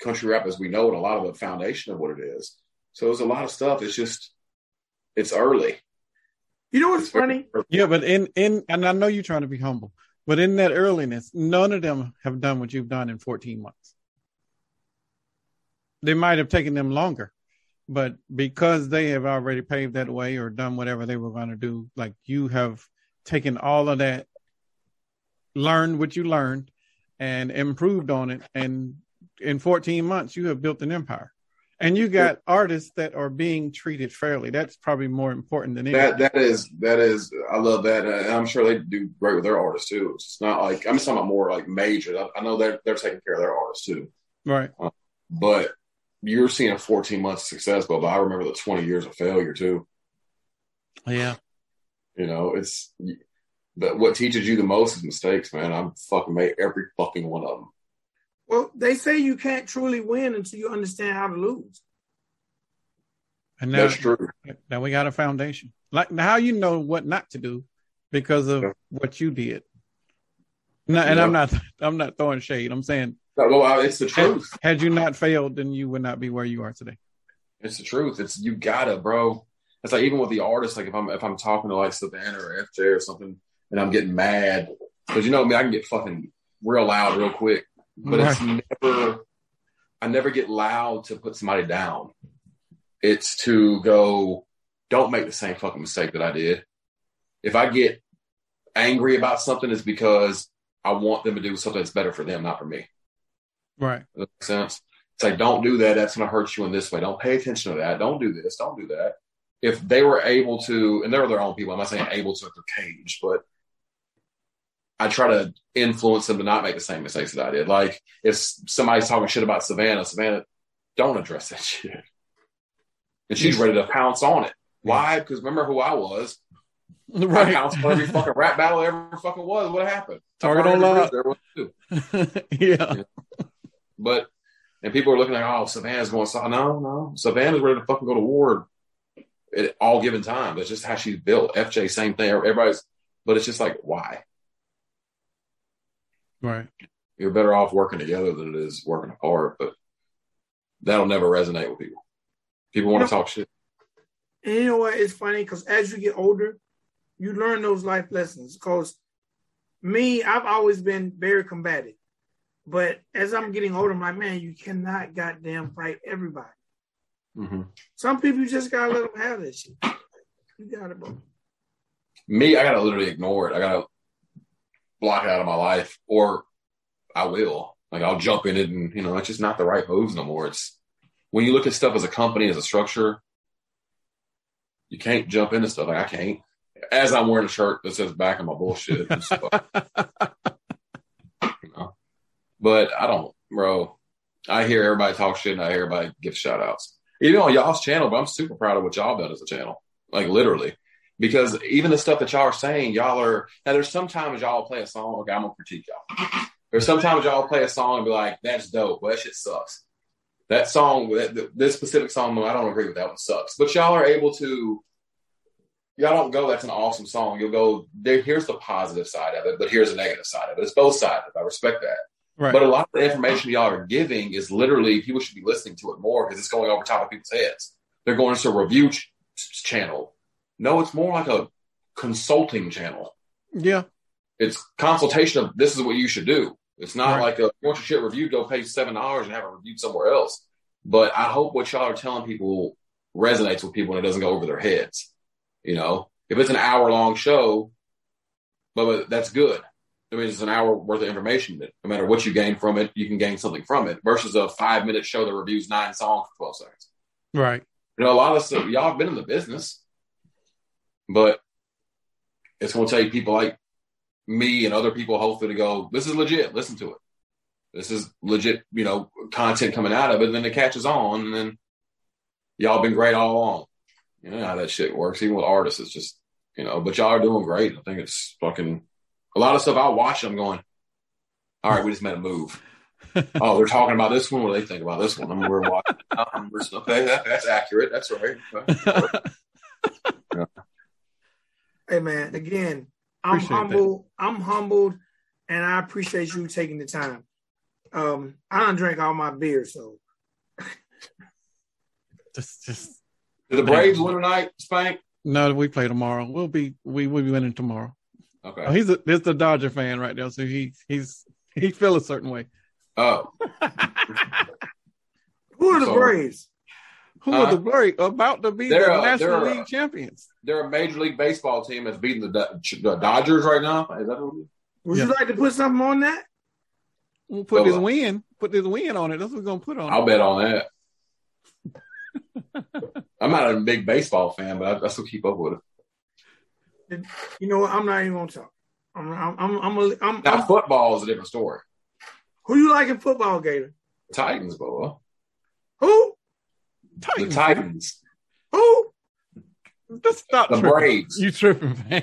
country rap as we know it, a lot of the foundation of what it is. So there's a lot of stuff. It's just, it's early. You know what's funny? Yeah, but in in and I know you're trying to be humble, but in that earliness, none of them have done what you've done in 14 months. They might have taken them longer, but because they have already paved that way or done whatever they were going to do, like you have taken all of that, learned what you learned, and improved on it, and in 14 months you have built an empire. And you got artists that are being treated fairly. That's probably more important than anything. That that is that is I love that, and I'm sure they do great with their artists too. It's not like I'm just talking about more like major. I, I know they're they're taking care of their artists too, right. Uh, but you're seeing a 14 months of success. But I remember the 20 years of failure too. Yeah. You know, it's but what teaches you the most is mistakes, man. I'm fucking made every fucking one of them. Well, they say you can't truly win until you understand how to lose. And now, That's true. now we got a foundation. Like now you know what not to do because of Yeah. what you did. No, and Yeah. I'm not I'm not throwing shade. I'm saying No, well, it's the had, truth. had you not failed, then you would not be where you are today. It's the truth. It's you gotta, bro. It's like even with the artists, like if I'm if I'm talking to like Savannah or FJ or something, and I'm getting mad because you know me, I can get fucking real loud real quick. But it's never, I never get loud to put somebody down. It's to go, don't make the same fucking mistake that I did. If I get angry about something, it's because I want them to do something that's better for them, not for me. Right. Does that make sense? It's like, don't do that. That's going to hurt you in this way. Don't pay attention to that. Don't do this. Don't do that. If they were able to, and they're their own people, I'm not saying able to at their cage, but I try to influence them to not make the same mistakes that I did. Like if somebody's talking shit about Savannah, Savannah, don't address that shit. And she's ready to pounce on it. Why? Because remember who I was. I Right. pounced on every fucking rap battle ever fucking was. What happened? Target I on burned every lock. bridge there was too. yeah. But and people are looking like, oh, Savannah's going. So no, no, Savannah's ready to fucking go to war at all given time. That's just how she's built. FJ, same thing. Everybody's, but it's just like, why? Right. You're better off working together than it is working apart. But that'll never resonate with people. People want to talk shit. And you know what? It's funny because as you get older, you learn those life lessons. Because me, I've always been very combative. But as I'm getting older, I'm like, man, you cannot goddamn fight everybody. hmm Some people you just gotta let them have that shit. You got it, bro. Me, I gotta literally ignore it. I gotta block it out of my life, or I will. Like I'll jump in it, and you know, it's just not the right moves no more. It's when you look at stuff as a company, as a structure, you can't jump into stuff. Like I can't. As I'm wearing a shirt that says "back on my bullshit," you know. But I don't, bro. I hear everybody talk shit, and I hear everybody give shout outs. Even on y'all's channel, but I'm super proud of what y'all done as a channel. Like literally, because even the stuff that y'all are saying, y'all are now. There's sometimes y'all play a song. Okay, I'm gonna critique y'all. There's sometimes y'all play a song and be like, "That's dope," but that shit sucks. That song, that, this specific song, I don't agree with that one. Sucks. But y'all are able to. Y'all don't go. That's an awesome song. You'll go. There, here's the positive side of it, but here's the negative side of it. It's both sides. I respect that. Right. But a lot of the information y'all are giving is literally people should be listening to it more because it's going over top of people's heads. They're going to a review ch- channel. No, it's more like a consulting channel. yeah. It's consultation of this is what you should do. It's not Right. like a once your shit reviewed, go pay seven dollars and have it reviewed somewhere else. But I hope what y'all are telling people resonates with people and it doesn't go over their heads. You know, if it's an hour long show, but, but that's good. I mean, it's an hour worth of information. That no matter what you gain from it, you can gain something from it. Versus a five minute show that reviews nine songs for twelve seconds. Right. You know, a lot of stuff, y'all have been in the business, but it's going to take people like me and other people, hopefully, to go, this is legit. Listen to it. This is legit, you know, content coming out of it. And then it catches on. And then y'all been great all along. You know how that shit works. Even with artists, it's just, you know, but y'all are doing great. I think it's fucking a lot of stuff I watch. I'm going, all right, we just made a move. oh, they're talking about this one. What do they think about this one? I'm we're watching. We're- okay, that, that's accurate. That's right. Okay. Hey man, again, I'm Appreciate that. humble. I'm humbled, and I appreciate you taking the time. Um, I don't drink all my beer, so just, just Did the Braves win tonight, Spank? no. We play tomorrow. We'll be we will be winning tomorrow. Okay. Oh, he's a this the Dodger fan right now, so he he's he feel a certain way. Oh, who are the So- Braves? Who Uh, are the break about to be the they're, National they're, League champions? they're a Major League Baseball team that's beating the, Do- the Dodgers right now. Is that what it is? Would Yeah. you like to put something on that? We'll put this uh, win, put this win on it. That's what we're gonna put on. I'll it. bet on that. I'm not a big baseball fan, but I, I still keep up with it. You know what? I'm not even gonna talk. I'm I'm I'm I'm, a, I'm, Now, I'm football is a different story. who you like in football, Gator? Titans, boy. Who? The Titans. Titans. Who? Just stop The tripping. Braves. You tripping, fam?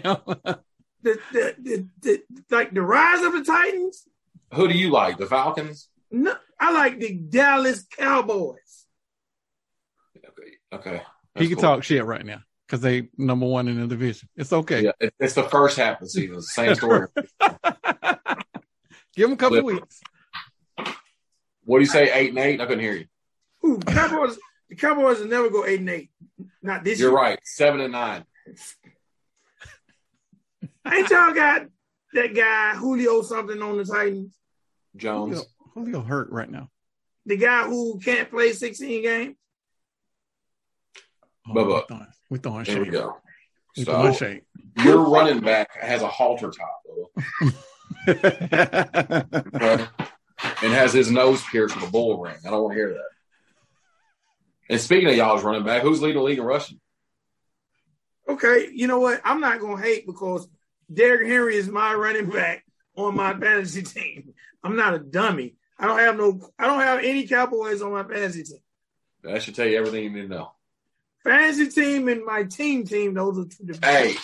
The, the, the, the like the rise of the Titans? Who do you like? The Falcons? No, I like the Dallas Cowboys. Okay. Okay. he can cool. talk shit right now because they number one in the division. It's okay. Yeah, it's the first half of the season. Same story. Give him a couple Flip. weeks. what do you say? Eight and eight? I couldn't hear you. Ooh, Cowboys. The Cowboys will never go eight and eight. Not this You're year. right. Seven and nine. Ain't y'all got that guy Julio something on the Titans? Jones. Julio, Julio hurt right now. The guy who can't play 16 games? Oh, Bubba. we throwing, we throwing There we go. We throwing So shade. your running back has a halter top, and has his nose pierced with a bull ring. I don't want to hear that. And speaking of y'all's running back, who's leading the league in rushing? Okay, you know what? I'm not gonna hate because Derrick Henry is my running back on my fantasy team. I'm not a dummy. I don't have no I don't have any Cowboys on my fantasy team. That should tell you everything you need to know. Fantasy team and my team team, those are two different Hey,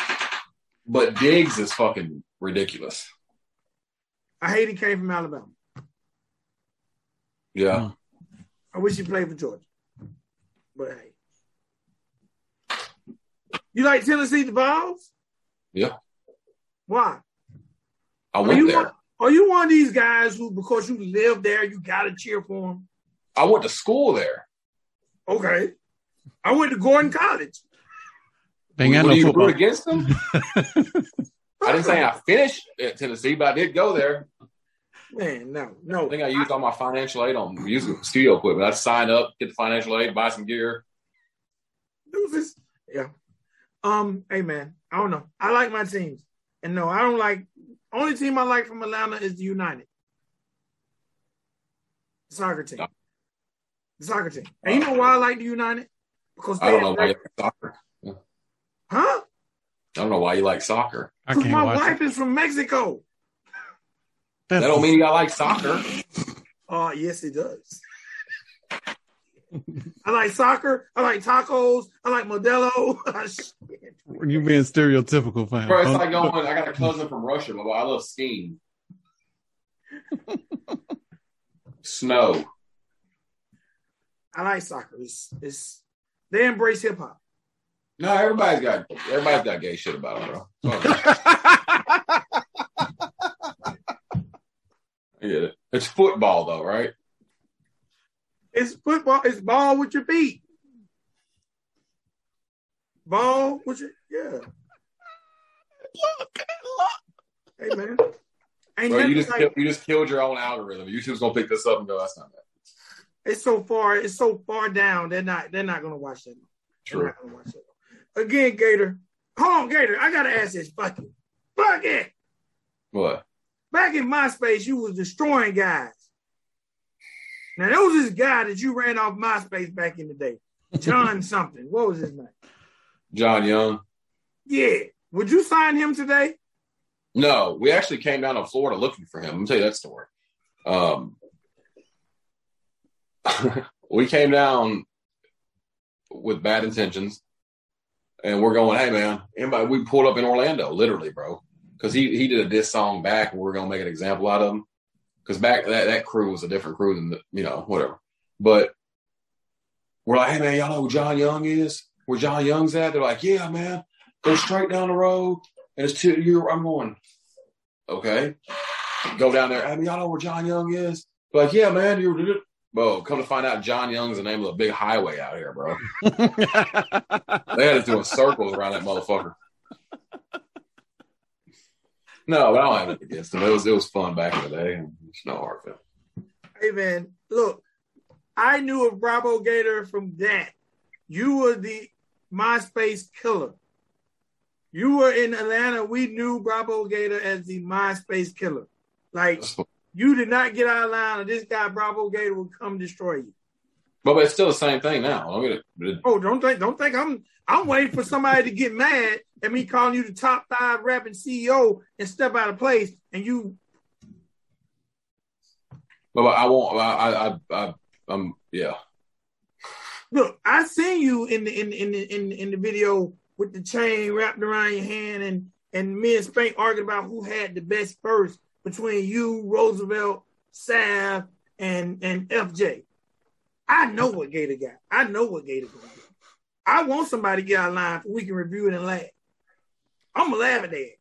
but Diggs is fucking ridiculous. I hate he came from Alabama. Yeah. I wish he played for Georgia. But hey. You like Tennessee the Vols? Yeah. Why? I Are went you, there. one, are you one of these guys who, because you live there, you gotta cheer for them? I went to school there. Okay. I went to Gordon College. They ain't got What, no you football. root against them? I didn't say I finished at Tennessee, but I did go there. Man, no, no. I think I used all my financial aid on using studio equipment. I'd sign up, get the financial aid, buy some gear. It was just- yeah. Um, hey man, I don't know. I like my teams. And no, I don't like only team I like from Atlanta is the United. The soccer team. The soccer team. And you know why I like the United? Because I don't know why you like soccer. huh? I don't know why you like soccer. Because my watch wife it. is from Mexico. That's That don't mean you gotta like soccer. Oh, yes, it does. I like soccer. I like tacos. I like Modelo. Oh, you being stereotypical, fam. Bro, it's like going. I got a cousin from Russia, but I love skiing. Snow. I like soccer. It's, it's they embrace hip hop. No, everybody's got everybody's got gay shit about them, bro. Fuck it. I get it. It's football though, right? It's football. It's ball with your feet. Ball with your yeah. Look, look. Hey man. Ain't Bro, you just like- killed, you just killed your own algorithm. YouTube's gonna pick this up and go, "That's not that." it's so far. It's so far down. They're not. They're not gonna watch that. They're True. not gonna watch that. Again, Gator. Hold on, Gator. I gotta ask this. Fuck it. Fuck it. What? Back in MySpace, you was destroying guys. Now there was this guy that you ran off MySpace back in the day, John something. What was his name? John Young? Yeah. Would you sign him today? No, we actually came down to Florida looking for him. Let me tell you that story. Um, we came down with bad intentions, and we're going, "Hey, man!" Anybody? We pulled up in Orlando, literally, bro, because he he did a diss song back, and we are gonna make an example out of him. Because back that that crew was a different crew than the, you know whatever. But we're like, "Hey, man, y'all know who John Young is? Where John Young's at?" They're like, "Yeah, man. Go straight down the road." And it's two you I'm going, okay. Go down there. I mean, y'all know where John Young is? They're like, yeah, man, you're. Bro, come to find out John Young's the name of a big highway out here, bro. They had us doing circles around that motherfucker. No, but I don't have it against him. It was it was fun back in the day. and It's no hard feeling. Hey man, look, I knew of Bravo Gator from that. You were the MySpace killer. You were in Atlanta. We knew Bravo Gator as the MySpace killer. Like you did not get out of line, or this guy Bravo Gator would come destroy you. But, but it's still the same thing now. I mean, it, Oh, don't think, don't think I'm. I'm waiting for somebody to get mad at me calling you the top five rapping CEO and step out of place, and you but I won't. I I I, I um yeah. Look, I seen you in the in the, in the in the, in the video with the chain wrapped around your hand, and and me and Spank arguing about who had the best first between you, Roosevelt, Sav, and and FJ. I know what Gator got. I know what Gator do. I want somebody to get out of line so we can review it and laugh. I'm gonna laugh at that.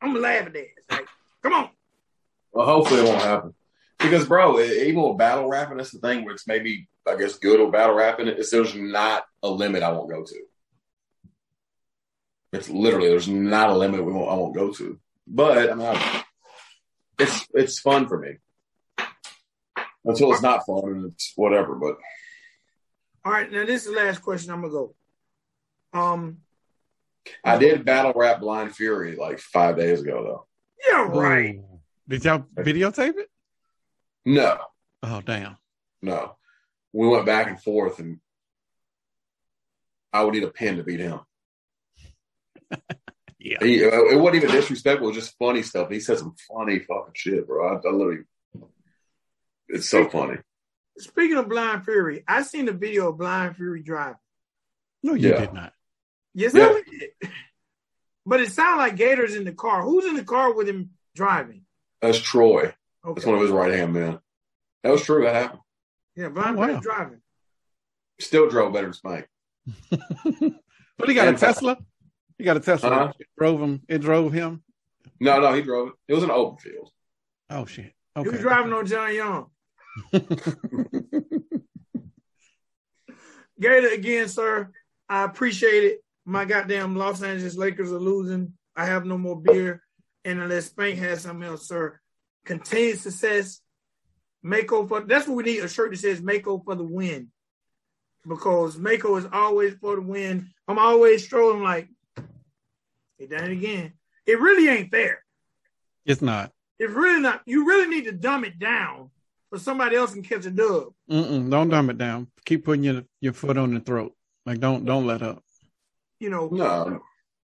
I'm gonna laugh at that. Like, come on. Well, hopefully it won't happen. Because, bro, even with battle rapping, that's the thing where it's maybe, I guess, good with battle rapping. It's there's not a limit I won't go to. It's literally there's not a limit we won't, I won't go to. But I mean, I, it's it's fun for me until it's not fun and it's whatever. But All right, now this is the last question. I'm gonna go. Um, I did battle rap Blind Fury like five days ago, though. yeah, right. Ooh. Did y'all videotape it? No, Oh damn. no, we went back and forth, and I would need a pin to beat him. Yeah. He, uh, it wasn't even disrespectful. It was just funny stuff. He said some funny fucking shit, bro. I, I literally, it's so funny. Speaking of Blind Fury, I seen the video of Blind Fury driving. No, you Yeah. did not. Yes, Yeah. I did. But it sounded like Gator's in the car. Who's in the car with him driving? That's Troy. Okay. That's one of his right hand men. That was true. That happened. Yeah, Blind Oh, wow. Fury driving. Still drove better than Spank. but he got a Tesla. He got a Tesla. Uh-huh. It drove him. It drove him. No, no, he drove it. It was an open field. Oh shit. He was driving on John Young. Gator, again, sir, I appreciate it. My goddamn Los Angeles Lakers are losing. I have no more beer. And unless Spank has something else, sir, continued success. Mako for that's what we need a shirt that says Mako for the win. Because Mako is always for the win. I'm always strolling like, he done it again. It really ain't fair. It's not. It's really not. You really need to dumb it down so somebody else can catch a dub. Mm-mm, don't dumb it down. Keep putting your your foot on the throat. Like don't don't let up. You know, No,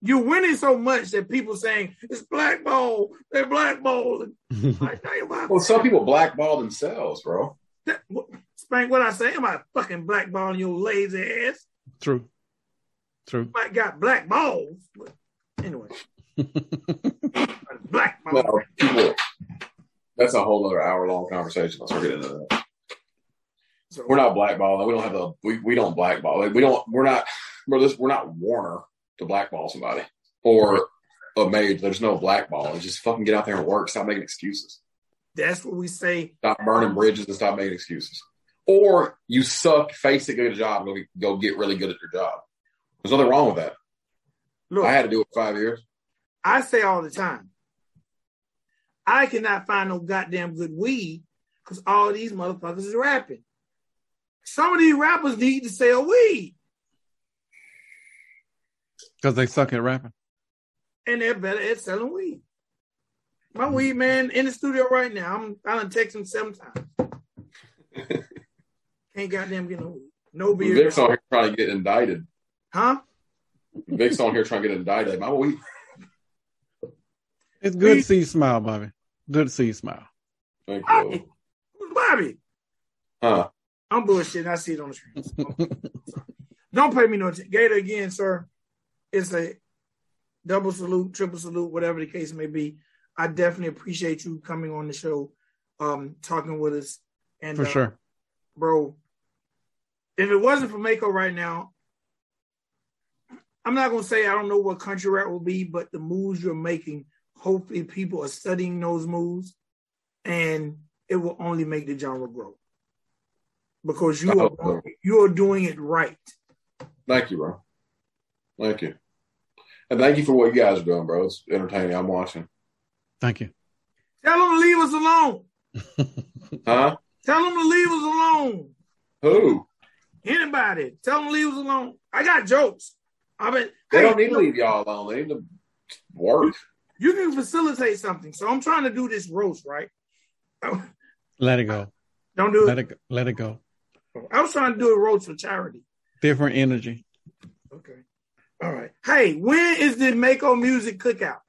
you're winning so much that people saying it's blackball, they're blackball. Like, no, you're well, some people blackball themselves, bro. That- what- Spank, what I say? Am I fucking blackballing your lazy ass? True. True. Might got black balls. But anyway. black balls. Well, people, that's a whole other hour long conversation. Let's get into that. So, We're not blackballing. We don't have the we, we don't blackball. Like, we don't we're not we're this we're not Warner to blackball somebody or a mage. There's no blackball. Just fucking get out there and work. Stop making excuses. that's what we say. Stop burning bridges and stop making excuses. Or you suck, face it, get a job, go, go get really good at your job. There's nothing wrong with that. Look, I had to do it for five years. I say all the time, I cannot find no goddamn good weed because all these motherfuckers is rapping. Some of these rappers need to sell weed, Because they suck at rapping. and they're better at selling weed. My mm-hmm. weed man in the studio right now. I'm I done text him seven times. Can't goddamn get no weed. No beer. Vic's on here trying to get indicted. Huh? Vic's on here trying to get indicted. My we It's good We- to see you smile, Bobby. Good to see you smile. thank Bobby. you. Who's Bobby? Huh. I'm bullshitting. I see it on the screen. Don't pay me no attention. Gator again, sir. It's a double salute, triple salute, whatever the case may be. I definitely appreciate you coming on the show, um, talking with us. And For uh, sure. bro, if it wasn't for Mako right now, I'm not gonna say I don't know what country rap will be, but the moves you're making, hopefully people are studying those moves, and it will only make the genre grow. Because you are so. you are doing it right. Thank you, bro. Thank you. And thank you for what you guys are doing, bro. It's entertaining. I'm watching. Thank you. Tell them to leave us alone. Huh? Tell them to leave us alone. Who? Anybody, tell them to leave us alone. I got jokes. I mean, They hey, don't need to leave y'all alone. They need to work. You can facilitate something. So I'm trying to do this roast, right? Let it go. Don't do Let it. it go. Let it go. I was trying to do a roast for charity. Different energy. Okay. All right. Hey, when is the Mako Music Cookout?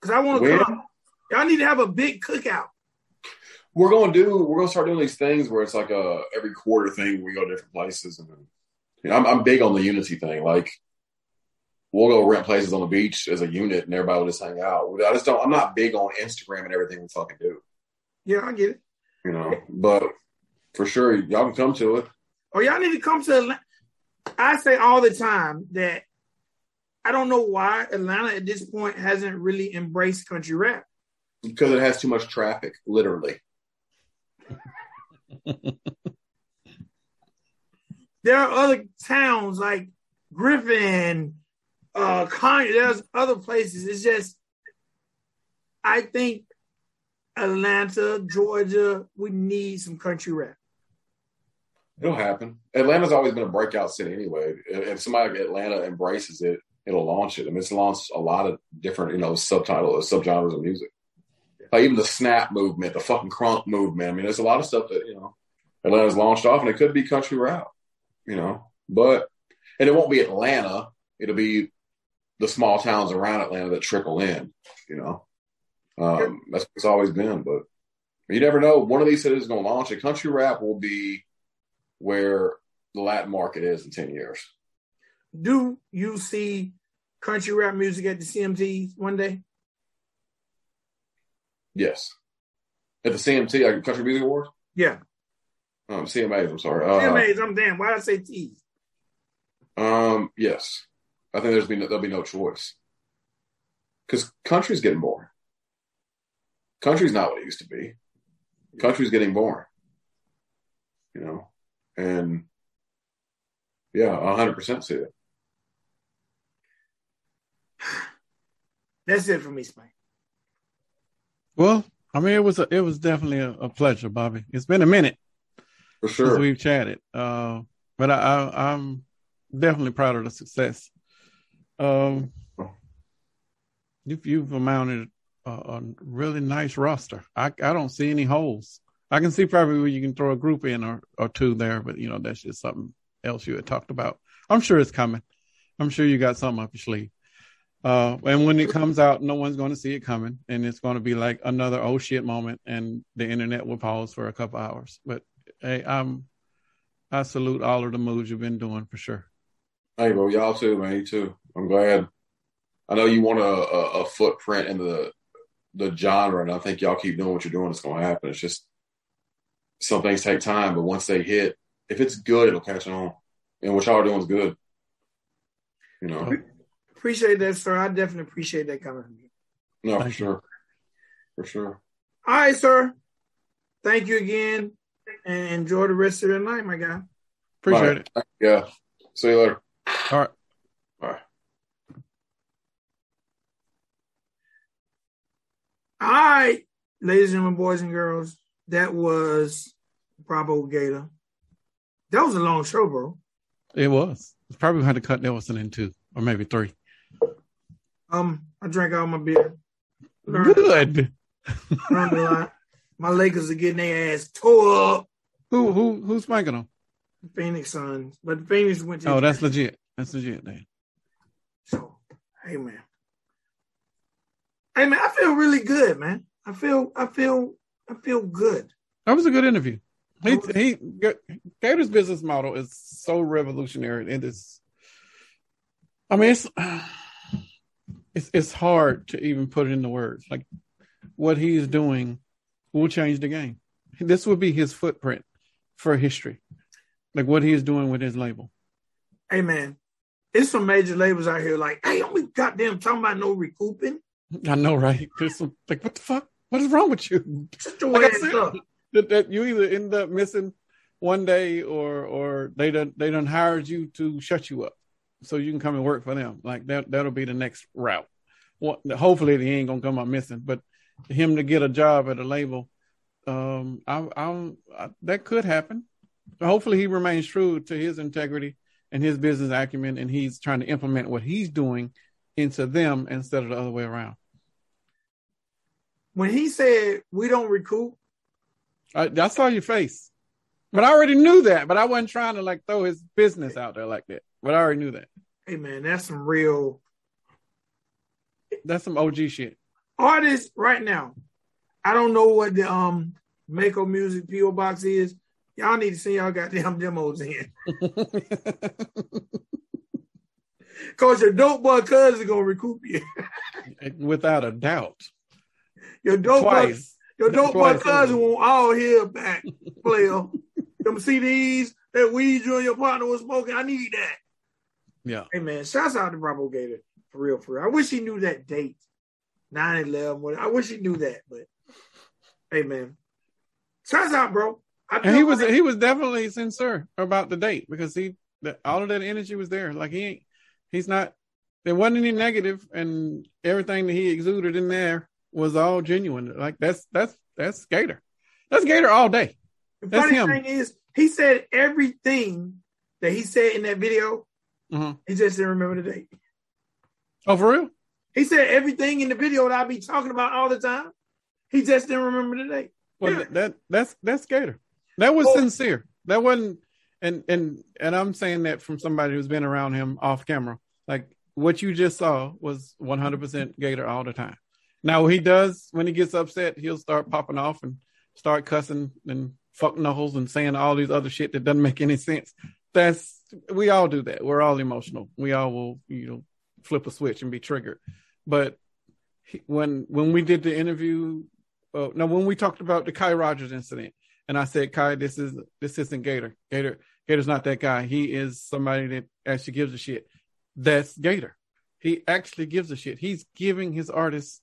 Because I want to When? come. Y'all need to have a big cookout. We're gonna do. We're gonna start doing these things where it's like a every quarter thing. We go to different places, and then, you know, I'm, I'm big on the unity thing. Like, we'll go rent places on the beach as a unit, and everybody will just hang out. I just don't. I'm not big on Instagram and everything we fucking do. Yeah, I get it. You know, but for sure, y'all can come to it. Oh, y'all need to come to Atlanta. I say all the time that I don't know why Atlanta at this point hasn't really embraced country rap. because it has too much traffic, literally. There are other towns like Griffin, uh, Con- there's other places. It's just, I think Atlanta, Georgia, we need some country rap. It'll happen. Atlanta's always been a breakout city anyway. If somebody like Atlanta embraces it, it'll launch it. I mean, it's launched a lot of different, you know, subtitles, subgenres of music. Like even the snap movement, the fucking crunk movement. I mean, there's a lot of stuff that, you know, Atlanta's launched off and it could be country rap, you know, but, and it won't be Atlanta. It'll be the small towns around Atlanta that trickle in, you know. Um, that's what it's always been, but you never know. One of these cities is going to launch it. Country rap will be where the Latin market is in 10 years. Do you see country rap music at the CMTs one day? Yes. At the CMT, like Country Music Awards? Yeah. Um, CMAs, I'm sorry. Uh, CMAs, I'm damn. Why did I say T's? um, yes. I think there's be no, there'll be no choice. Because country's getting boring. Country's not what it used to be. Country's getting boring. You know? And yeah, 100% see it. That's it for me, Spike. Well, I mean, it was a, it was definitely a, a pleasure, Bobby. It's been a minute For since sure. we've chatted, uh, but I, I, I'm definitely proud of the success. Um, you've, you've amounted a, a really nice roster. I, I don't see any holes. I can see probably where you can throw a group in or, or two there, but you know that's just something else you had talked about. I'm sure it's coming. I'm sure you got something up your sleeve. Uh, and when it comes out, no one's going to see it coming, and it's going to be like another oh shit moment, and the internet will pause for a couple hours. But Hey, I'm I salute all of the moves you've been doing for sure. Hey, bro, y'all too, man. You too. I'm glad. I know you want a, a, a footprint in the the genre, and I think y'all keep doing what you're doing. It's going to happen. It's just some things take time, but once they hit, if it's good, it'll catch on. And what y'all are doing is good. You know. Appreciate that, sir. I definitely appreciate that coming from you. No, Thank for sure. For sure. All right, sir. Thank you again, and enjoy the rest of the night, my guy. Appreciate All it. Yeah. See you later. All right. Bye. All right, ladies and gentlemen, boys and girls, that was Bravo Gator. That was a long show, bro. It was. Probably had to cut Nelson in two or maybe three. Um, I drank all my beer. Learned, Good. learned a lot. My Lakers are getting their ass tore up. Who who who's making them? Phoenix Suns, but Phoenix went to. Oh, that's legit. That's legit. Then. So, hey man, hey man, I feel really good, man. I feel, I feel, I feel good. That was a good interview. He he Gator's business model is so revolutionary. And It is. I mean, it's it's it's hard to even put it into words. Like what he's doing will change the game. This would be his footprint for history. Like what he is doing with his label. Hey man, it's some major labels out here like, hey, don't we goddamn talking about no recouping? I know, right? There's some like, what the fuck? What is wrong with you? Shut your Like I said, up. that, that you either end up missing one day or or they done they done hired you to shut you up so you can come and work for them. Like that that'll be the next route. Well, hopefully he ain't gonna come up missing, but him to get a job at a label, um, I, I, I that could happen. Hopefully he remains true to his integrity and his business acumen, and he's trying to implement what he's doing into them instead of the other way around. When he said we don't recoup, I, I saw your face, but I already knew that. But I wasn't trying to like throw his business out there like that. But I already knew that. hey man, that's some real That's some OG shit. artists right now. I don't know what the um Mako Music PO box is. Y'all need to send y'all goddamn demos in. Cause your dope boy cousin gonna recoup you. Without a doubt, Your dope boy, twice. your dope boy cousin want all here back, player. Them CDs that weed you and your partner was smoking. I need that. Yeah, Hey man, shouts out to Bravo Gator. For real, for real. I wish he knew that date. 9-11. I wish he knew that, but hey man. Shouts out, bro. I and he was like- he was definitely sincere about the date because he the, all of that energy was there. Like he ain't he's not there wasn't any negative, and everything that he exuded in there was all genuine. Like that's that's that's Gator. That's Gator all day. the funny him. thing is he said everything that he said in that video, Mhm. he just didn't remember the date. Oh, for real? He said everything in the video that I be talking about all the time. He just didn't remember the date. Well, Yeah. that, that that's that's Gator. That was Oh. sincere. That wasn't, and and and I'm saying that from somebody who's been around him off camera. Like what you just saw was 100% Gator all the time. Now he does when he gets upset, he'll start popping off and start cussing and fuck knuckles and saying all these other shit that doesn't make any sense. That's we all do that. We're all emotional. We all will, you know, flip a switch and be triggered. But he, when when we did the interview uh, no, when we talked about the Kai Rogers incident, and I said, Kai, this is this isn't Gator. Gator Gator's not that guy. He is somebody that actually gives a shit. That's Gator. He actually gives a shit. He's giving his artists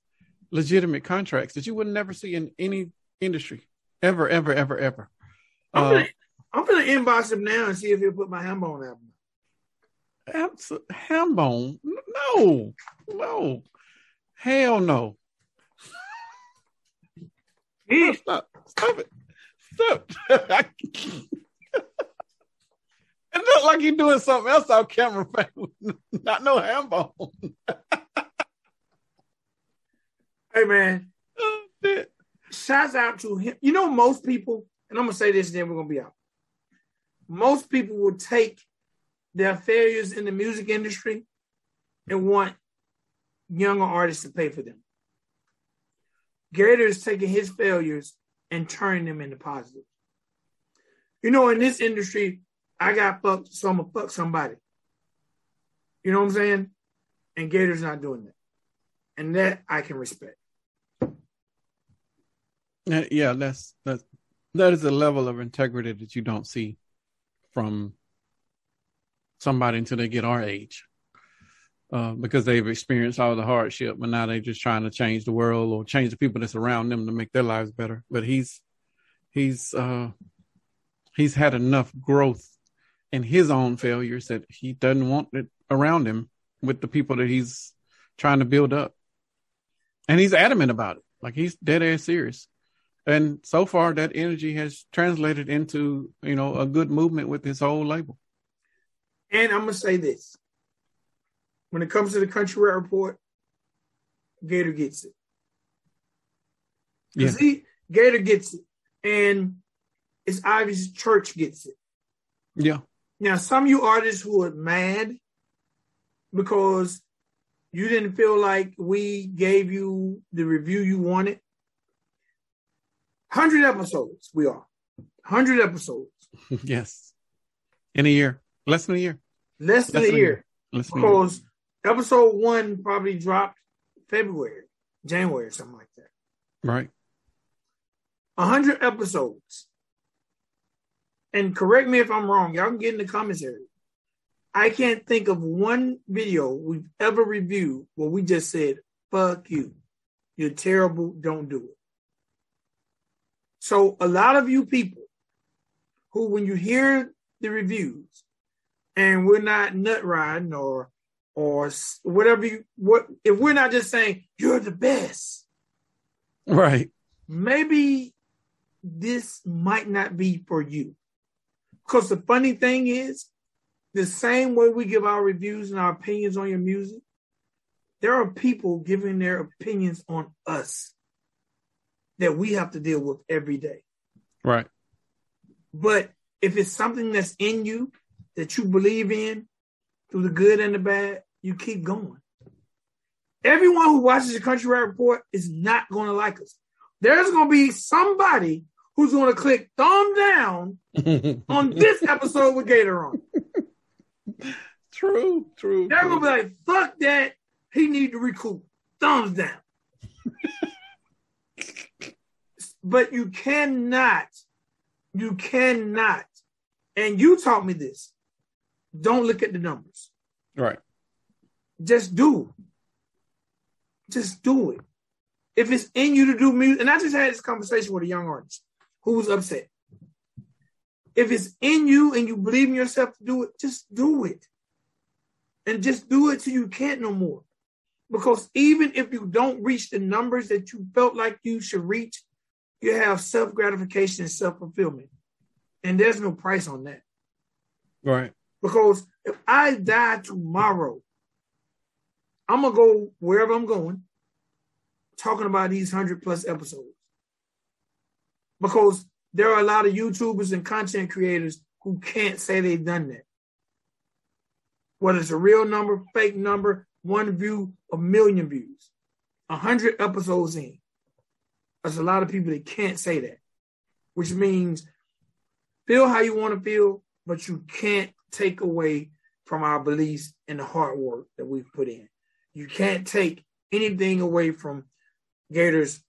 legitimate contracts that you would never see in any industry ever, ever, ever, ever. I'm, Uh, gonna, I'm gonna inbox him now and see if he'll put my ham on album. abso- Hambone, no, no, hell no. Stop, stop it, stop. it looked like you're doing something else off camera. Not no Hambone. Hey man, Oh, shouts out to him. You know, most people, and I'm gonna say this, then we're gonna be out. Most people will take their failures in the music industry and want younger artists to pay for them. Gator is taking his failures and turning them into positive. you know, in this industry, I got fucked, so I'm gonna fuck somebody. You know what I'm saying? And Gator's not doing that. And that I can respect. Uh, Yeah, that's that's That is a level of integrity that you don't see from somebody until they get our age, uh, because they've experienced all the hardship, but now they're just trying to change the world or change the people that's around them to make their lives better. But he's he's uh, he's had enough growth in his own failures that he doesn't want it around him with the people that he's trying to build up, and he's adamant about it. Like he's dead ass serious. And so far, that energy has translated into, you know, a good movement with his whole label. And I'm gonna say this: when it comes to the country report, Gator gets it. Yeah. See, Gator gets it, and it's obvious Church gets it. Yeah. Now, some of you artists who are mad because you didn't feel like we gave you the review you wanted. Hundred episodes, we are. Hundred episodes, yes. In a year, less than a year. less than Less a than a year. year. Less than a year. because episode one probably dropped February, January, or something like that. Right. A hundred episodes. And correct me if I'm wrong. Y'all can get in the commentary. I can't think of one video we've ever reviewed where we just said, fuck you. You're terrible. Don't do it. So a lot of you people who, when you hear the reviews and we're not nut riding or, or whatever you, what, if we're not just saying you're the best, Right. maybe this might not be for you. Because the funny thing is, the same way we give our reviews and our opinions on your music, there are people giving their opinions on us that we have to deal with every day. Right. But if it's something that's in you that you believe in through the good and the bad, you keep going. Everyone who watches the Country Rap Report is not going to like us. There's going to be somebody who's going to click thumb down on this episode with Gator on. true. True. They're true. going to be like, fuck that. He need to recoup. Thumbs down. but you cannot, you cannot, and you taught me this. Don't look at the numbers. right. Just do. Just do it. If it's in you to do music, and I just had this conversation with a young artist who was upset. If it's in you and you believe in yourself to do it, just do it. And just do it till you can't no more. Because even if you don't reach the numbers that you felt like you should reach, you have self gratification and self fulfillment. And there's no price on that. Right. Because if I die tomorrow, I'm gonna go wherever I'm going, talking about these hundred plus episodes. Because there are a lot of YouTubers and content creators who can't say they've done that. Whether it's a real number, fake number, one view, a million views, a hundred episodes in. There's a lot of people that can't say that, which means feel how you want to feel, but you can't take away from our beliefs and the hard work that we've put in. You can't take anything away from Gators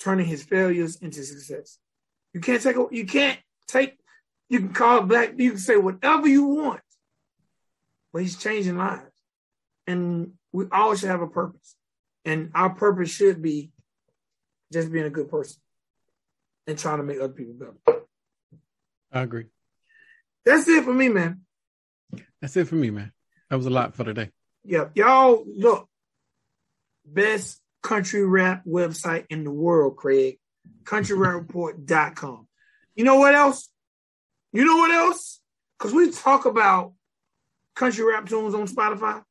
turning his failures into success. You can't take you can't take you can call it black you can say whatever you want. But he's changing lives. And we all should have a purpose. And our purpose should be just being a good person and trying to make other people better. I agree. That's it for me, man. That's it for me, man. That was a lot for today. Yeah, y'all look. Best country rap website in the world, Craig. CountryRapReport.com. You know what else? You know what else? Because we talk about country rap tunes on Spotify.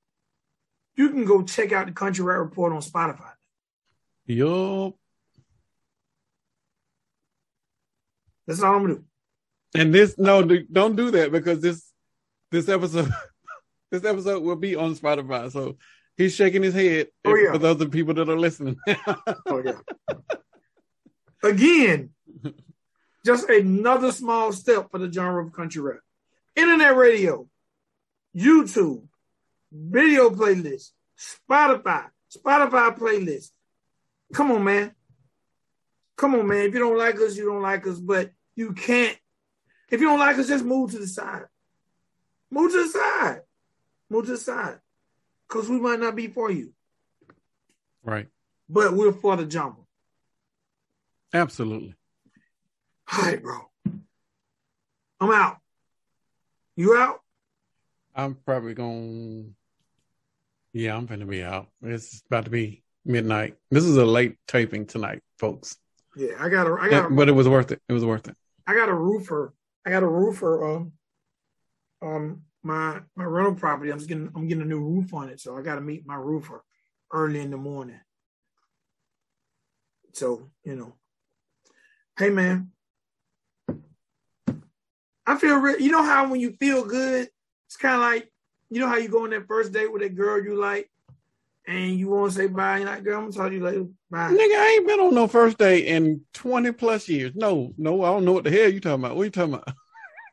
You can go check out the Country Rap Report on Spotify. Yup. That's all I'm gonna do. And this no, do- don't do that because this this episode this episode will be on Spotify. So he's shaking his head Oh, yeah. for those of people that are listening. Oh yeah. Again, Just another small step for the genre of country rap. Internet radio, YouTube, video playlist, Spotify, Spotify playlist. Come on, man. Come on, man. If you don't like us, you don't like us, but you can't. If you don't like us, just move to the side. Move to the side. Move to the side. Because we might not be for you. Right. But we're for the jumble. Absolutely. All right, bro. I'm out. You out? I'm probably going. Yeah, I'm gonna be out. It's about to be midnight. This is a late taping tonight, folks. Yeah, I got a. I got. A, but it was worth it. It was worth it. I got a roofer. I got a roofer. Um, um, my my rental property. I'm getting. I'm getting a new roof on it, so I got to meet my roofer early in the morning. So you know, hey man, I feel real. You know how when you feel good, it's kind of like you know how you go on that first date with a girl you like, and you want to say bye. You're like, girl, I'm gonna talk to you later. Bye. Nigga, I ain't been on no first date in 20 plus years. No, no, I don't know what the hell you talking about. What you talking about?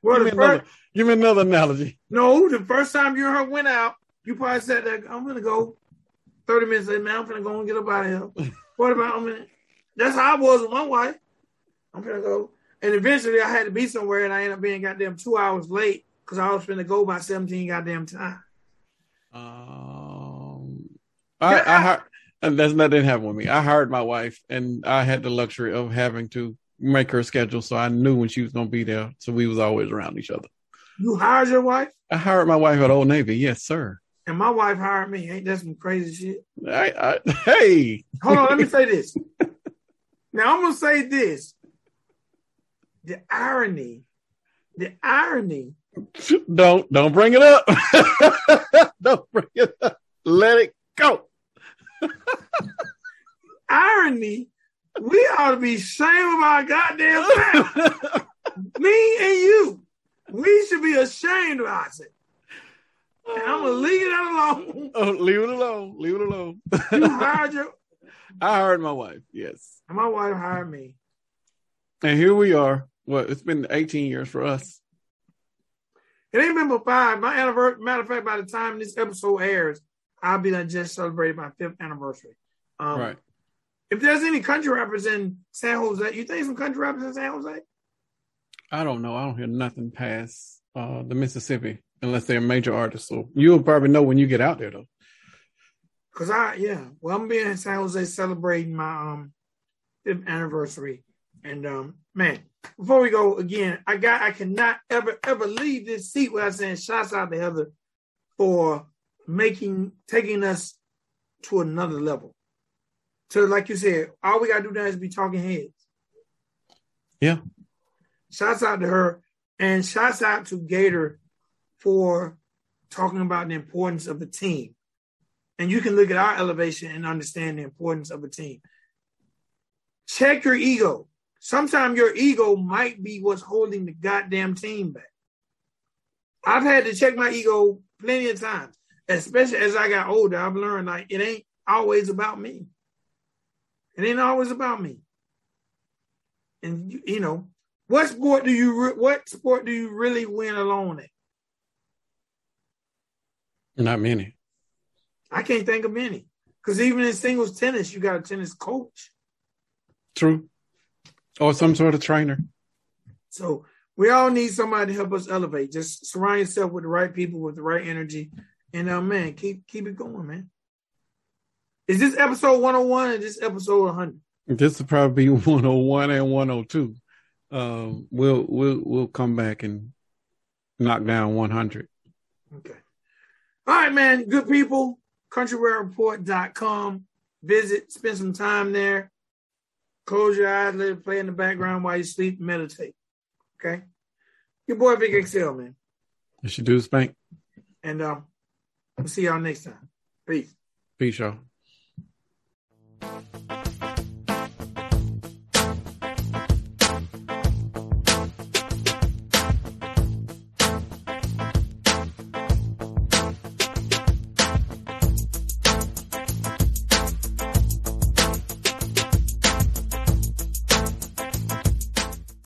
Well, give, me the another, give me another analogy. no, the first time you and her went out, you probably said that I'm gonna go. Thirty minutes later, man, I'm gonna go and get up out of here. what about a minute? That's how I was with my wife. I'm gonna go, and eventually I had to be somewhere, and I ended up being goddamn two hours late because I was gonna go by 17 goddamn time. Um, I, I, I and that's that didn't happen with me. I hired my wife, and I had the luxury of having to make her schedule, so I knew when she was gonna be there. So we was always around each other. You hired your wife, I hired my wife at Old Navy. Yes, sir. and my wife hired me. Ain't that some crazy shit? I, I, hey, Hold on, let me say this. Now I'm gonna say this. The irony, the irony. don't don't bring it up. don't bring it up. Let it go. Irony. We ought to be ashamed of our goddamn self. Me and you. We should be ashamed of ourselves. And I'm gonna leave it alone. Oh, leave it alone. Leave it alone. You hired your I hired my wife. Yes, and my wife hired me. and here we are. Well, it's been 18 years for us. It ain't been but five. My anniversary, matter of fact, by the time this episode airs, I'll be done just celebrated my fifth anniversary. Um, right. If there's any country rappers in San Jose, you think some country rappers in San Jose? I don't know. I don't hear nothing past uh, the Mississippi unless they're major artists. So you'll probably know when you get out there, though. Cause I, yeah, well, I'm being in San Jose celebrating my um fifth anniversary, and um, man, before we go again, I got, I cannot ever ever leave this seat without saying shouts out to Heather for making taking us to another level. So, like you said, all we gotta do now is be talking heads. Yeah. Shouts out to her, and shouts out to Gator for talking about the importance of a team. And you can look at our elevation and understand the importance of a team. Check your ego. Sometimes your ego might be what's holding the goddamn team back. I've had to check my ego plenty of times, especially as I got older. I've learned like it ain't always about me. It ain't always about me. And you, you know, what sport do you re- what sport do you really win alone at? Not many. I can't think of many. Because even in singles tennis, you got a tennis coach. True. Or some sort of trainer. So we all need somebody to help us elevate. Just surround yourself with the right people with the right energy. And uh man, keep keep it going, man. Is this episode 101 or this episode 100? This will probably be 101 and 102. Um, we'll we'll we'll come back and knock down 100. Okay. All right, man. Good people. CountryReport.com. Visit, spend some time there. Close your eyes, let it play in the background while you sleep, meditate. Okay. Your boy Vic Excel, man. You should do spank. And um, we'll see y'all next time. Peace. Peace, y'all. Thank you.